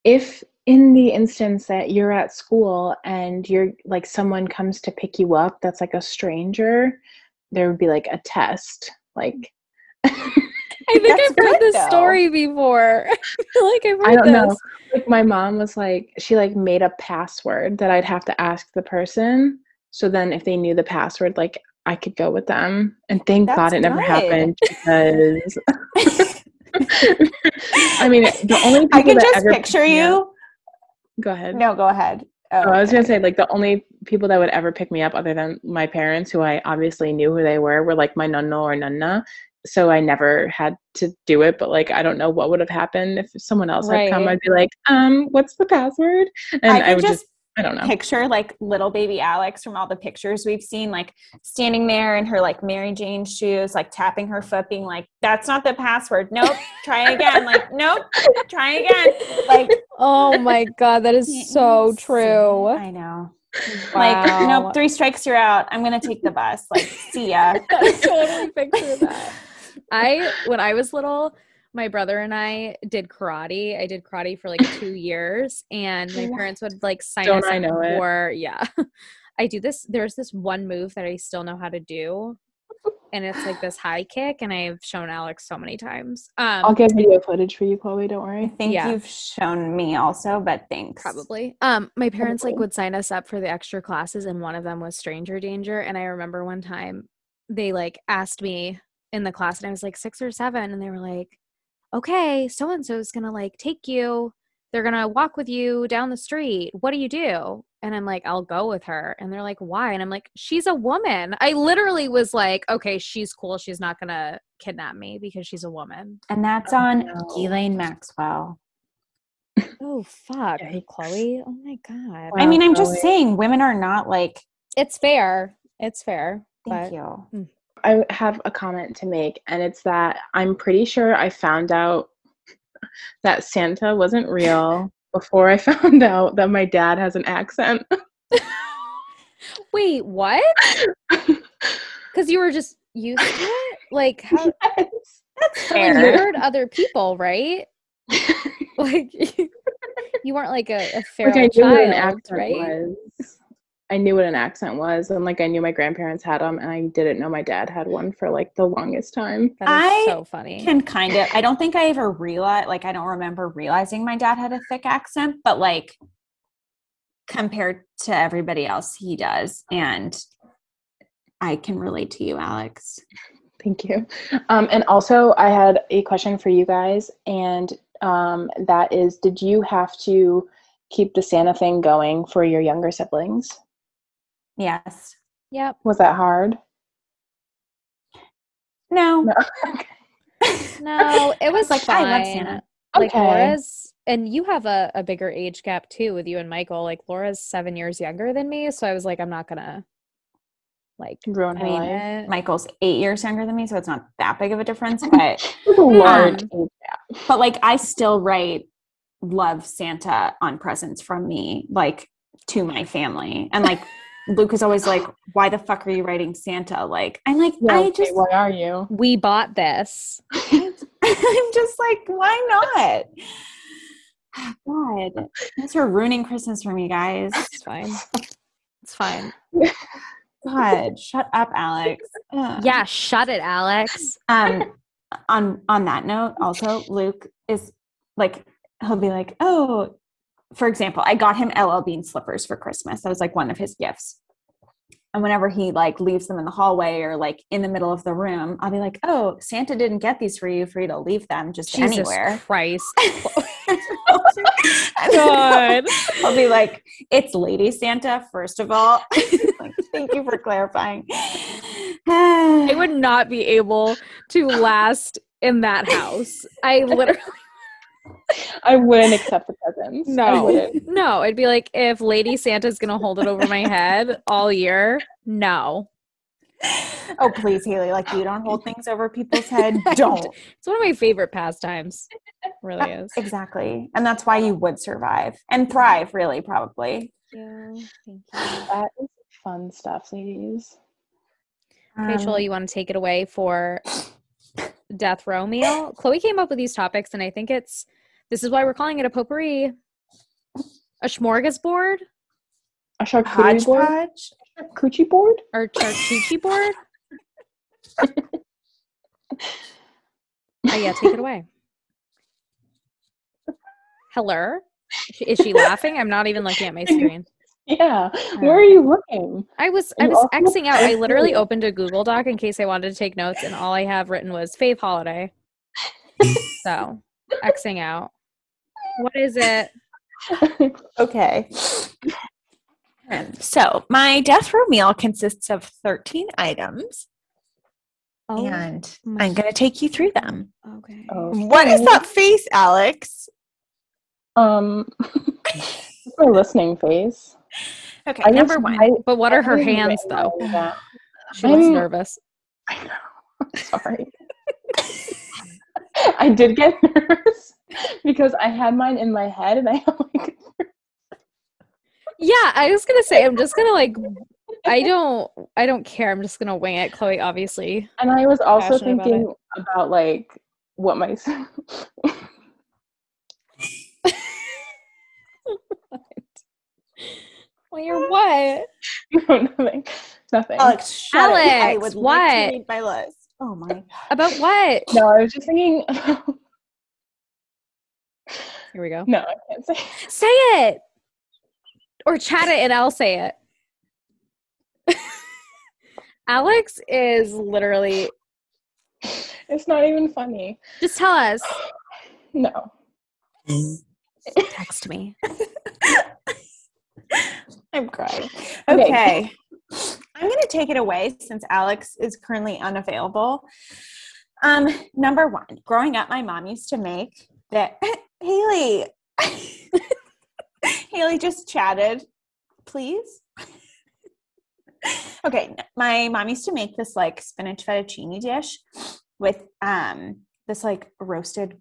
if in the instance that you're at school and you're like someone comes to pick you up that's like a stranger, there would be like a test. Like I think *laughs* That's I've heard this though. story before. *laughs* I feel like I've heard I don't this. know. Like my mom was like she like made a password that I'd have to ask the person. So then if they knew the password, like I could go with them. And thank That's God it never happened because *laughs* I mean the only people I can that just ever picture you. Go ahead. No, go ahead. Oh, Oh, I was okay. gonna say like the only people that would ever pick me up other than my parents, who I obviously knew who they were, were like my nonno or nonna. So I never had to do it, but like I don't know what would have happened if someone else had come. I'd be like, um, what's the password? And I I, would just just, I don't know. picture like little baby Alex from all the pictures we've seen, like standing there in her like Mary Jane shoes, like tapping her foot, being like, "That's not the password. Nope. Try *laughs* again. Like, nope. Try again." Like, Oh my God, that is so true. I know. Like, nope. Three strikes, you're out. I'm gonna take the bus. Like, see ya. *laughs* I totally picture that. I when I was little, my brother and I did karate. I did karate for like *laughs* two years, and my parents would like sign Don't us I up know it? for yeah. *laughs* I do this. There's this one move that I still know how to do, and it's like this high kick, and I've shown Alex so many times. Um, I'll get video footage for you, Chloe. Don't worry. I worry. think Yeah. you've shown me also, but thanks. Probably. Um, my parents like would sign us up for the extra classes, and one of them was stranger danger. And I remember one time they like asked me in the class, and I was like six or seven, and they were like, "Okay, so and so is gonna like take you. They're gonna walk with you down the street. What do you do?" And I'm like, "I'll go with her." And they're like, "Why?" And I'm like, "She's a woman." I literally was like, "Okay, she's cool. She's not gonna kidnap me because she's a woman." And that's Oh, on no. Ghislaine Maxwell. *laughs* Oh fuck, Yikes. Chloe. Oh my god. I mean, I'm just saying women are not like, It's fair. It's fair. thank but you. Mm. I have a comment to make, and it's that I'm pretty sure I found out that Santa wasn't real before I *laughs* found out that my dad has an accent. *laughs* Wait, what? *laughs* Because you were just used to it? Like, how? Yes. That's you heard other people, right? Like, you weren't like a, a feral like child, right? was. I knew what an accent was, and like I knew my grandparents had them, and I didn't know my dad had one for like the longest time. That is I so funny. I can kind of i don't think i ever realized like i don't remember realizing my dad had a thick accent but like compared to everybody else he does and i can relate to you alex Thank you. Um, and also, I had a question for you guys, and um, that is, did you have to keep the Santa thing going for your younger siblings? Yes Yep. Was that hard? no, No. *laughs* No, it was like, fine. I love Santa. Like Okay. Laura's, and you have a, a bigger age gap too with you and Michael. Like Laura's seven years younger than me, so I was like, I'm not gonna like Ruin I her mean, life. michael's eight years younger than me so it's not that big of a difference *laughs* but large Um, but like i still write love santa on presents from me like to my family and like luke is always like why the fuck are you writing santa like i'm like Yeah, i okay, just why are you? we bought this. *laughs* i'm just like why not *sighs* god thanks for ruining christmas for me guys It's fine. It's fine. *laughs* god shut up alex Ugh. Yeah, shut it, Alex. um on on that note also luke is like he'll be like oh for example i got him ll bean slippers for christmas that was like one of his gifts and whenever he like leaves them in the hallway or like in the middle of the room i'll be like oh santa didn't get these for you for you to leave them just Jesus anywhere Christ. *laughs* God. I'll be like, it's Lady Santa, first of all. *laughs* like, thank you for clarifying. *sighs* I would not be able to last in that house. I literally I wouldn't accept the presents. No. No, it'd be like if Lady Santa's gonna hold it over my head all year. No. oh, please, Haley, like you don't hold things over people's head. *laughs* Don't. It's one of my favorite pastimes. really is. Exactly. And that's why you would survive and thrive, really, probably. Yeah. Thank you. That is fun stuff, ladies. Rachel, Um, you want to take it away for *laughs* death row meal? Chloe came up with these topics, and I think it's this is why we're calling it a potpourri. A smorgasbord A charcuterie board? Charcuterie board? or charcuterie board? oh yeah, take it away. Hello? Is she laughing? I'm not even looking at my screen. Yeah. Where are you looking? I was I was Xing out. I literally opened a Google Doc in case I wanted to take notes, and all I have written was Fave Holiday. *laughs* So Xing out. What is it? *laughs* Okay. So my death row meal consists of 13 items, Oh, and I'm going to take you through them. okay. Oh. What is that face, Alex? Um, *laughs* it's my listening face. Okay, I number just- one. I- But what are her hands though? that. She looks I'm- nervous. I know. *laughs* Sorry. *laughs* I did get *laughs* nervous because I had mine in my head and I have *laughs* like Yeah, I was gonna say I'm just gonna like I don't I don't care. I'm just gonna wing it. Chloe obviously and I was also Passionate about thinking about, like what my Well you're what? no, nothing. Nothing. Alex, shut it. I Alex, would like what? to read my list. Oh my. About what? no, I was just thinking. *laughs* Here we go. no, I can't say. Say it. Or chat it and I'll say it. *laughs* Alex is literally It's not even funny. just tell us. *sighs* No. Text me. *laughs* I'm crying. Okay. Okay. I'm going to take it away since Alex is currently unavailable. Um, number one, growing up, my mom used to make that. *laughs* Haley, *laughs* Haley just chatted. Please. *laughs* okay, my mom used to make this like spinach fettuccine dish with um this like roasted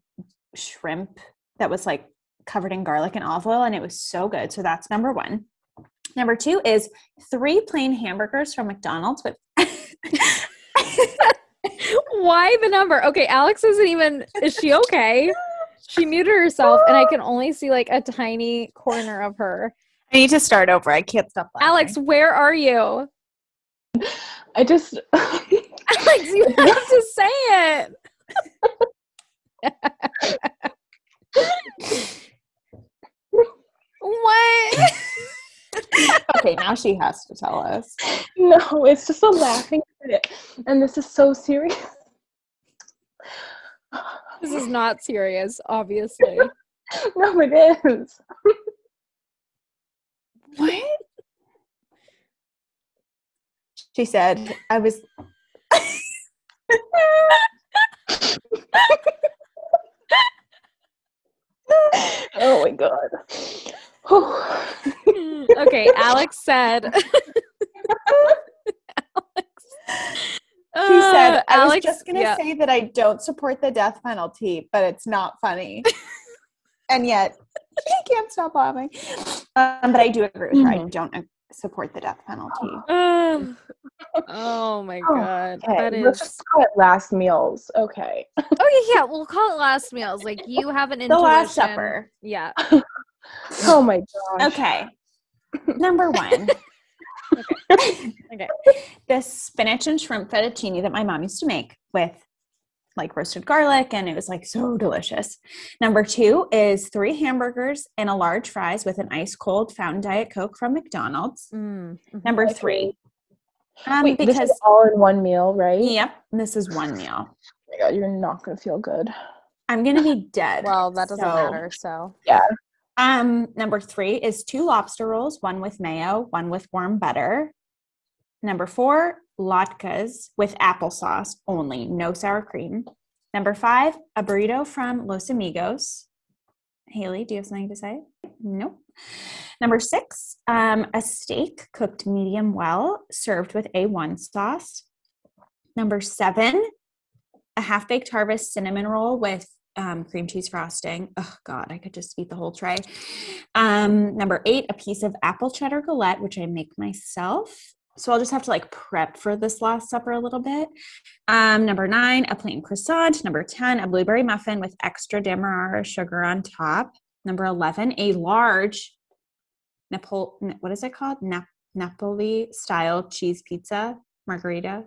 shrimp that was like covered in garlic and olive oil, and it was so good. So that's number one. Number two is three plain hamburgers from McDonald's with. *laughs* Why the number? Okay, Alex isn't even is she okay? She muted herself and I can only see like a tiny corner of her. I need to start over. I can't stop. laughing. Alex, where are you? I just. *laughs* Alex, you have to say it. *laughs* what? Okay, now she has to tell us. no, it's just a laughing fit. And this is so serious. This is not serious, obviously. *laughs* No, it is. What? She said, I was. *laughs* Oh my god. Whew. *laughs* Okay, Alex said. *laughs* Alex. She said, Uh, I was just going to yeah. say that I don't support the death penalty, but it's not funny. *laughs* and yet, I can't stop laughing. Um, but I do agree with her. I Mhm. don't uh, support the death penalty. Uh, *sighs* oh my god, Okay, that let's just call it last meals. Okay. Oh yeah, yeah. We'll call it last meals. Like you have an The intuition. Last Supper. Yeah. Oh my gosh. Okay. Number one. *laughs* Okay. the spinach and shrimp fettuccine that my mom used to make with like roasted garlic and it was like so delicious. Number 2 is 3 hamburgers and a large fries with an ice cold fountain diet coke from McDonald's. Mm, mhm. Number 3. Um Wait, this because is all in one meal, right? yep, this is one meal. Oh my god, you're not gonna feel good. I'm going to be dead. Well, that doesn't So, matter. So Um number 3 is two lobster rolls, one with mayo, one with warm butter. Number four, latkes with applesauce only, no sour cream. Number five, a burrito from Los Amigos. Haley, do you have something to say? Nope. Number six, um, a steak cooked medium well, served with A1 sauce. Number seven, a half baked harvest cinnamon roll with um, cream cheese frosting. Oh, God, I could just eat the whole tray. Um, number eight, a piece of apple cheddar galette, which I make myself. So I'll just have to like prep for this last supper a little bit. Um, number nine, a plain croissant. Number 10, a blueberry muffin with extra demerara sugar on top. Number 11, a large Napol- what is it called? Nap- Napoli style cheese pizza margarita.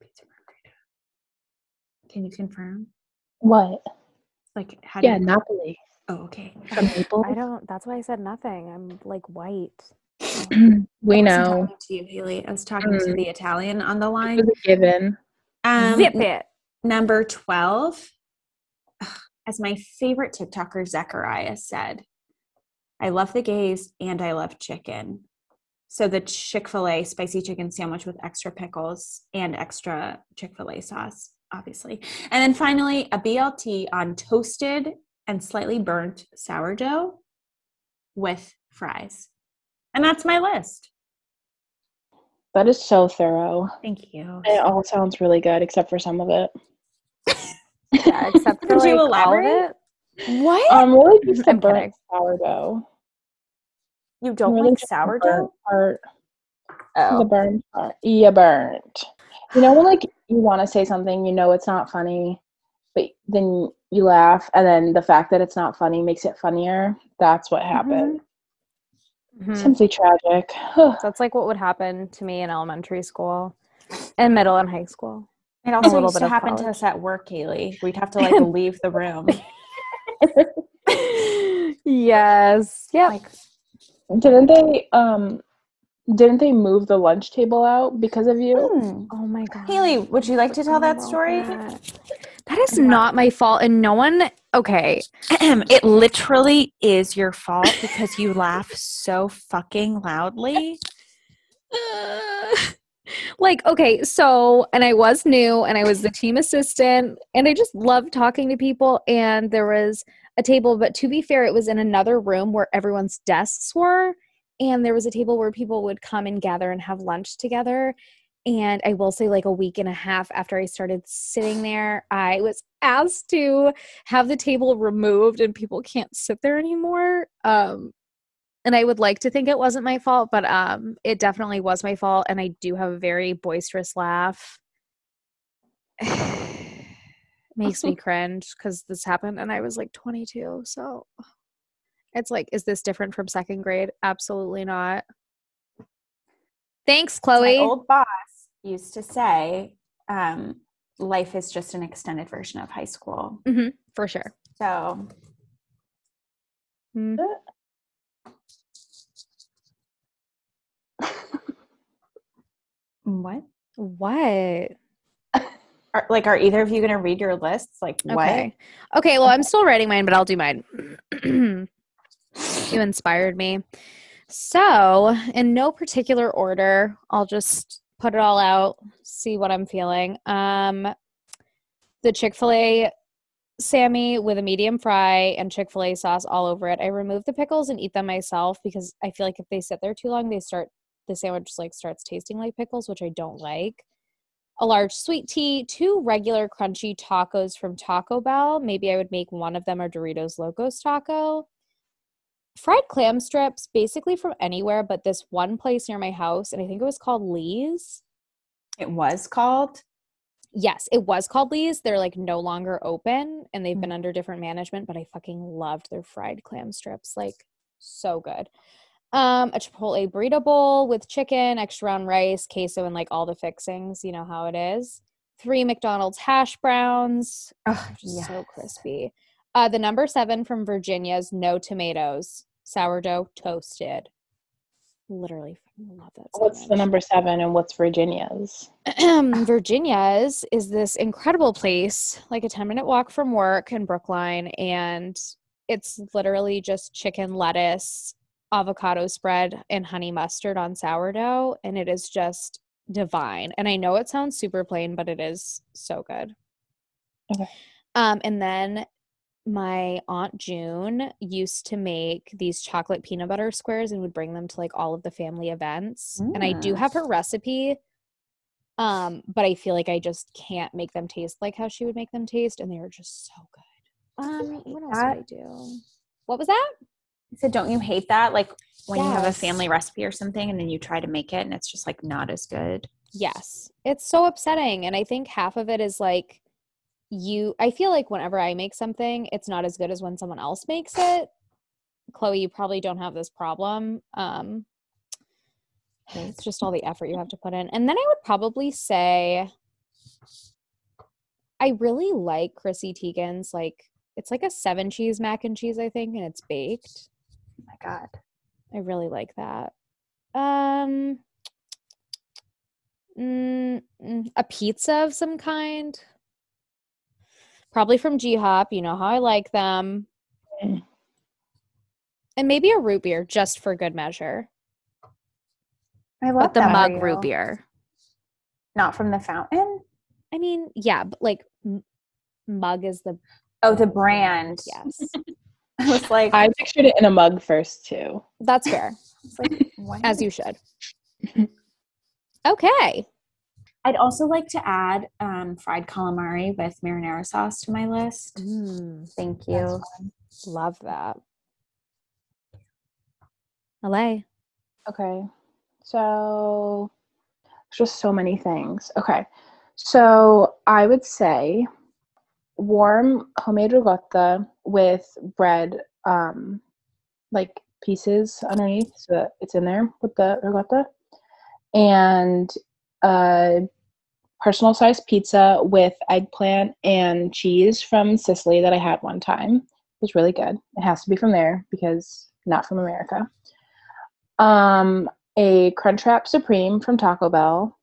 Pizza margarita. Can you confirm? What? Like, how do Yeah, you? Napoli. Oh, okay. From Naples. *laughs* I don't. That's why I said nothing. I'm like white. *clears throat* we I know. talking to you, Haley. I was talking to Mm. the Italian on the line. given. Um, Zip it. Number 12, as my favorite TikToker, Zechariah, said, I love the gays and I love chicken. So the Chick fil A spicy chicken sandwich with extra pickles and extra Chick fil A sauce, obviously. And then finally, a BLT on toasted and slightly burnt sourdough with fries. And that's my list. That is so thorough. Thank you. It all sounds really good, except for some of it. *laughs* Yeah, except *laughs* for Could like you all of elaborate? it. What? Um, really just *laughs* the burnt sourdough. you don't really like sourdough? Part, Oh. The burnt part. Yeah, burnt. You know when like you want to say something, you know it's not funny, but then you laugh, and then the fact that it's not funny makes it funnier. That's what happened. Mhm. Simply tragic. That's like what would happen to me in elementary school and middle and high school. It also little used to of happen to us at work, Kaylee. We'd have to *laughs* like leave the room. *laughs* yes. Yeah. Like didn't they um didn't they move the lunch table out because of you? hmm. oh my god. Haley, would you like to tell that story? that. That is not my fault and no one okay. *clears throat* it literally is your fault because you laugh so fucking loudly. *laughs* like okay so and i was new and i was the team assistant and i just loved talking to people and there was a table but to be fair it was in another room where everyone's desks were and there was a table where people would come and gather and have lunch together and i will say like a week and a half after i started sitting there i was asked to have the table removed and people can't sit there anymore um and I would like to think it wasn't my fault, but um, it definitely was my fault, and I do have a very boisterous laugh. *sighs* Makes me *laughs* cringe because this happened, and I was like 22. So it's like, is this different from second grade? Absolutely not. Thanks, Chloe. My old boss used to say, um, life is just an extended version of high school. For sure. So Mm. *laughs* what? What? Are, like, are either of you going to read your lists? Like, what? Okay. Okay, well, I'm still writing mine, but I'll do mine. *clears throat* you inspired me. So, in no particular order, I'll just put it all out, see what I'm feeling. Um the Chick-fil-A Sammy with a medium fry and Chick-fil-A sauce all over it. I remove the pickles and eat them myself because I feel like if they sit there too long, they start the sandwich like starts tasting like pickles, which I don't like a large sweet tea, two regular crunchy tacos from Taco Bell. Maybe I would make one of them a Doritos Locos taco. Fried clam strips, basically from anywhere, but this one place near my house, and I think it was called Lee's. It was called. Yes, it was called Lee's. They're like no longer open and they've been under different management, but I fucking loved their fried clam strips. Like, so good. Um, a Chipotle burrito bowl with chicken, extra round rice, queso, and like all the fixings. You know how it is. Three McDonald's hash browns, Oh, just so crispy. Uh, the number seven from Virginia's no tomatoes, sourdough toasted. Literally fucking love that. What's the number seven and what's Virginia's? *clears throat* Virginia's is this incredible place, like a 10 minute walk from work in Brookline. And it's literally just chicken, lettuce, avocado spread, and honey mustard on sourdough. And it is just divine. And I know it sounds super plain, but it is so good. Okay. Um, and then my aunt June used to make these chocolate peanut butter squares and would bring them to like all of the family events. And I do Mm. have her recipe. Um, but I feel like I just can't make them taste like how she would make them taste, and they are just so good. Um, what else that. did I do? What was that? I said, don't you hate that? Like when you have a family recipe or something and then you try to make it and it's just like not as good. Yes. It's so upsetting. And I think half of it is like you, I feel like whenever I make something, it's not as good as when someone else makes it. Chloe, you probably don't have this problem. Um, it's just all the effort you have to put in. And then I would probably say I really like Chrissy Teigen's like it's like a seven cheese mac and cheese, I think, and it's baked. Oh my God. I really like that. Um, mm, mm, a pizza of some kind. Probably from G Hop. You know how I like them. Mm. And maybe a root beer just for good measure. I love But the that mug for root beer. Not from the fountain? I mean, yeah, but like m- mug is the Oh, the brand. yes. *laughs* I was like, I pictured it in a mug first too. That's fair. *laughs* like? As you should. Okay. I'd also like to add um, fried calamari with marinara sauce to my list. Mm, Thank you. love that. LA. Okay. So there's just so many things. Okay. So I would say warm homemade ricotta with bread, um, like pieces underneath, so that it's in there with the ricotta, and a personal sized pizza with eggplant and cheese from Sicily that I had one time. It was really good. It has to be from there because not from America. Um, a Crunchwrap Supreme from Taco Bell,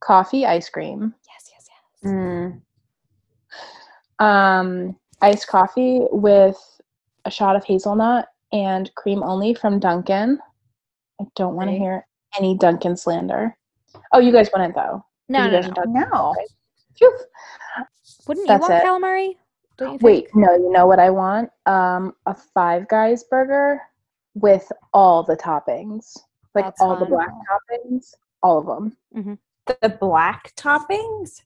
coffee ice cream, Yes, yes, yes. Mm. um, iced coffee with a shot of hazelnut and cream only from Dunkin'. I don't want to hear any Dunkin' slander. Oh, you guys want it though? No, You no, guys no. No. Phew. Wouldn't That's you want it. calamari? Don't you Wait, think? no, you know what I want? Um, a Five Guys burger with all the toppings, like That's all the black toppings, all of them. The black toppings?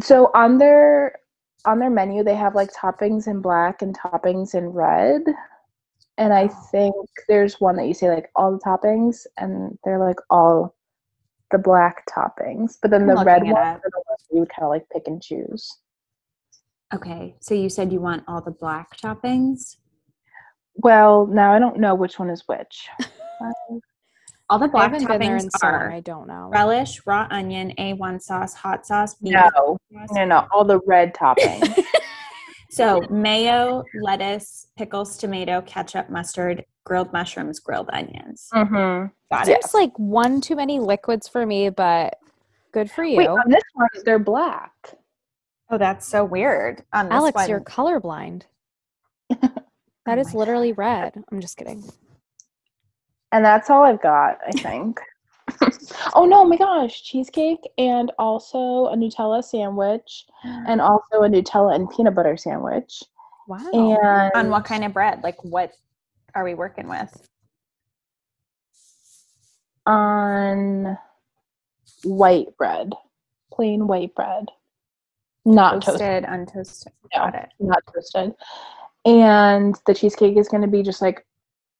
So on their on their menu, they have like toppings in black and toppings in red. And I Oh. think there's one that you say like all the toppings, and they're like all the black toppings. But then I'm the red looking it ones up. are the ones you would kind of like pick and choose. Okay, so you said you want all the black toppings? Well, now I don't know which one is which. *laughs* All the black haven't in toppings so long. are I don't know. relish, raw onion, A1 sauce, hot sauce, beef no, sauce. no, no, all the red toppings. *laughs* So mayo, lettuce, pickles, tomato, ketchup, mustard, grilled mushrooms, grilled onions. mm-hmm. Got it. Seems like one too many liquids for me, but good for you. Wait, on this one they're black. Oh, that's so weird. On this Alex, one, you're colorblind. *laughs* Oh That is my literally red. I'm just kidding. And that's all I've got, I think. *laughs* oh no, my gosh, cheesecake and also a Nutella sandwich *gasps* and also a Nutella and peanut butter sandwich. Wow. And on what kind of bread? Like, what are we working with? on white bread. Plain white bread. Not toasted, Toasted, untoasted. No. Got it. not toasted. And the cheesecake is gonna be just like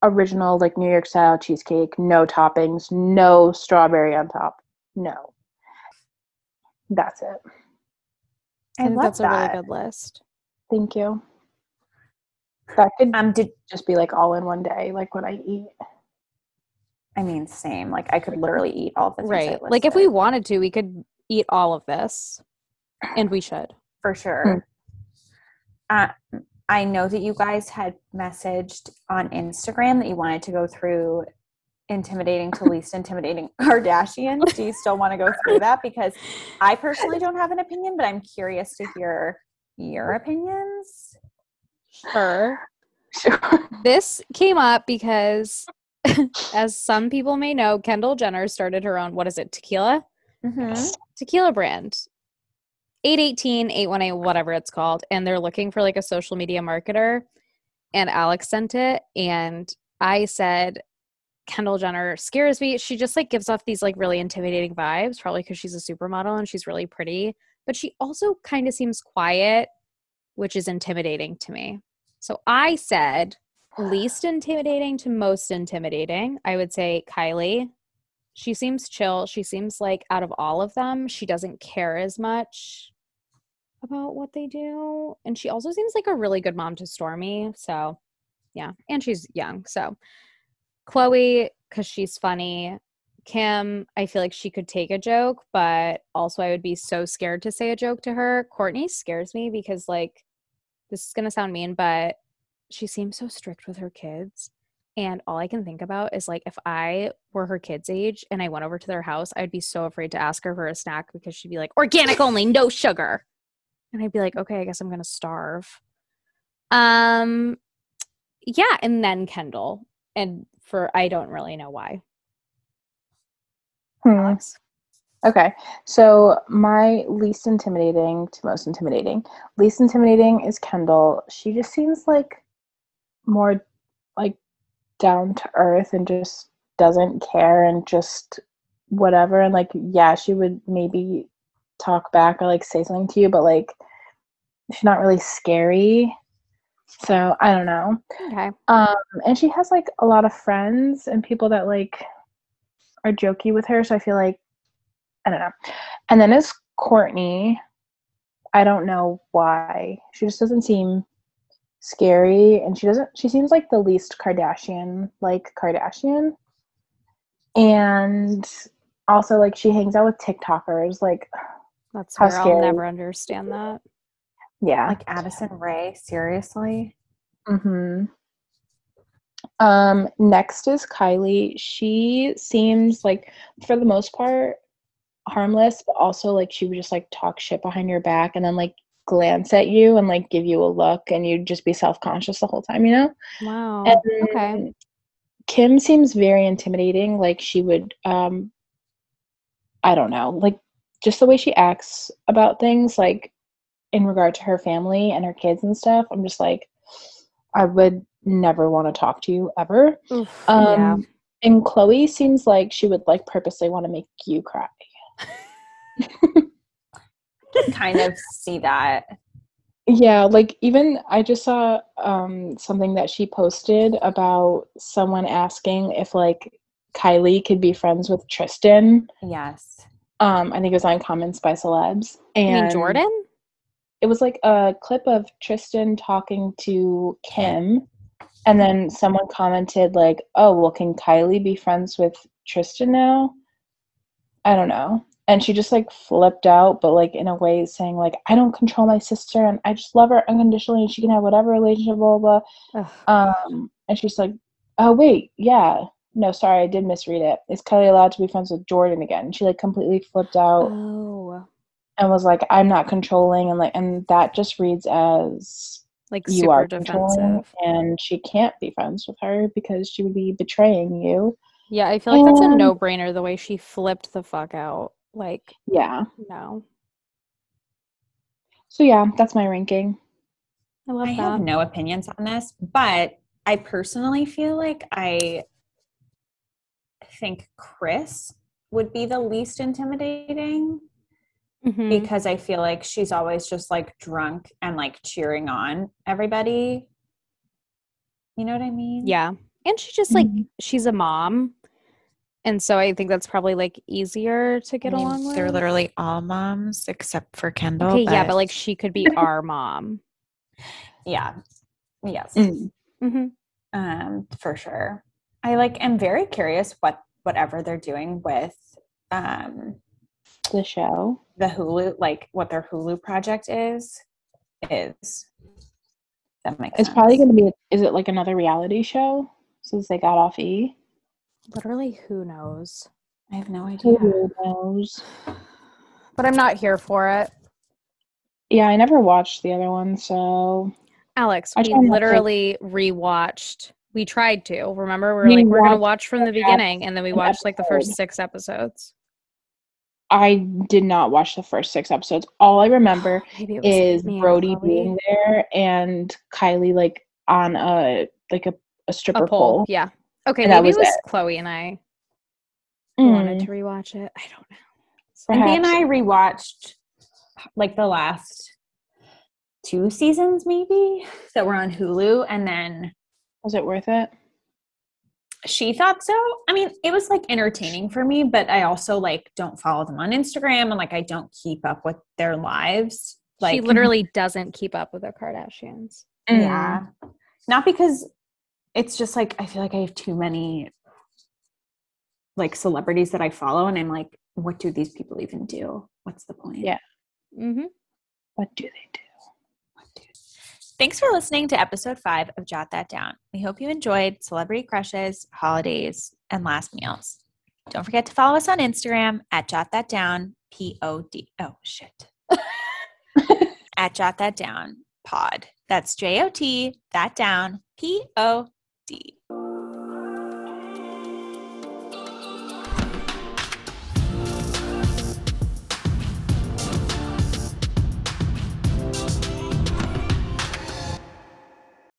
original, like New York style cheesecake, no toppings, no strawberry on top. No. That's it. I I think love that's a really good list. Thank you. That could Um, did just be like all in one day, like what I eat. I mean same? Like, I could literally eat all the things I Right. Like if we wanted to, we could eat all of this. And we should. for sure. Uh, I know that you guys had messaged on Instagram that you wanted to go through intimidating to least intimidating *laughs* Kardashians. Do you still want to go through that? Because I personally *laughs* don't have an opinion, but I'm curious to hear your opinions. Sure. Sure. This came up because, *laughs* as some people may know, Kendall Jenner started her own, what is it, tequila? Mm-hmm. Tequila brand. 818, 818, whatever it's called. And they're looking for like a social media marketer. And Alex sent it. And I said, Kendall Jenner scares me. She just like gives off these like really intimidating vibes, probably because she's a supermodel and she's really pretty. But she also kind of seems quiet, which is intimidating to me. So I said, least intimidating to most intimidating. I would say Kylie. She seems chill. She seems like out of all of them, she doesn't care as much about what they do. And she also seems like a really good mom to Stormi. So, yeah. And she's young. So, Khloé, because she's funny. Kim, I feel like she could take a joke, but also I would be so scared to say a joke to her. Kourtney scares me because, like, this is going to sound mean, but she seems so strict with her kids. And all I can think about is like if I were her kids' age and I went over to their house, I'd be so afraid to ask her for a snack because she'd be like, organic only, no sugar. And I'd be like, okay, I guess I'm gonna starve. Um yeah, and then Kendall. And for I don't really know why. Hmm. Alex. Okay, so my least intimidating to most intimidating. Least intimidating is Kendall. She just seems like more like down to earth and just doesn't care and just whatever. And like, yeah, she would maybe talk back or like say something to you, but like, she's not really scary. So I don't know. Okay. Um, and she has like a lot of friends and people that like are jokey with her. So I feel like I don't know. And then is Kourtney. I don't know why. She just doesn't seem scary and she doesn't she seems like the least Kardashian like Kardashian. And also like she hangs out with TikTokers like That's How where I'll never understand that. yeah. Like Addison Rae, seriously? Mm-hmm. Um, next is Kylie. She seems like, for the most part, harmless, but also like she would just like talk shit behind your back and then like glance at you and like give you a look and you'd just be self conscious the whole time, you know? Wow. And okay. Kim seems very intimidating. Like she would, um, I don't know, like just the way she acts about things, like in regard to her family and her kids and stuff. I'm just like, I would never want to talk to you ever. Oof, Um, yeah. And Khloé seems like she would like purposely want to make you cry. Kind of see that. Yeah, like even I just saw um something that she posted about someone asking if like Kylie could be friends with Tristan. Yes. Um, I think it was on Comments by Celebs. You And mean Jordyn? It was like a clip of Tristan talking to Kim, and then someone commented like, "Oh, well, can Kylie be friends with Tristan now?" I don't know. And she just like flipped out, but like in a way saying like, "I don't control my sister, and I just love her unconditionally, and she can have whatever relationship." Blah blah. Blah. Um, and she's like, "Oh wait, yeah." No, sorry, I did misread it. Is Kylie allowed to be friends with Jordyn again? She like completely flipped out Oh, and was like, "I'm not controlling," and like, and that just reads as like you super are controlling, defensive. and she can't be friends with her because she would be betraying you. Yeah, I feel like that's a no-brainer the way she flipped the fuck out. Like, Yeah. no. So yeah, that's my ranking. I love I that. have no opinions on this, but I personally feel like I think Kris would be the least intimidating Mhm. because I feel like she's always just like drunk and like cheering on everybody. You know what I mean? Yeah. And she just like Mhm. she's a mom. And so I think that's probably like easier to I get mean, along with. They're literally all moms except for Kendall. okay, yeah, but like she could be *laughs* our mom. yeah, yes, Mm. hmm um, for sure. I like am very curious what whatever they're doing with um The show. the Hulu, like what their Hulu project is, is. That makes It's sense. probably going to be. Is it like another reality show since they got off E? Literally, who knows? I have no idea. Who knows? But I'm not here for it. Yeah, I never watched the other one, so Alex, I we try not to- literally rewatched. We tried to. Remember, we were We like, we're gonna watch from the the beginning, and then we an watched like the first six episodes. I did not watch the first six episodes. All I remember *sighs* Maybe it was is Brody being there and Kylie like on a like a, a stripper a poll. pole. Yeah. Okay, And that maybe was it was it. Chloe and I who wanted Mm, to rewatch it. I don't know. Cynthia and perhaps. I rewatched like the last two seasons, maybe that were on Hulu, and then Was it worth it? she thought so. I mean, it was like entertaining for me, but I also like don't follow them on Instagram and like I don't keep up with their lives. Like she literally doesn't keep up with the Kardashians. Mm. Yeah. Not because it's just like I feel like I have too many like celebrities that I follow and I'm like, what do these people even do? What's the point? Yeah. Mm-hmm. What do they do? What do- Thanks for listening to episode five of Jot That Down. We hope you enjoyed celebrity crushes, holidays, and last meals. Don't forget to follow us on Instagram at Jot That Down, P O D. Oh, shit. *laughs* at Jot That Down pod. That's J O T, that down, P O D.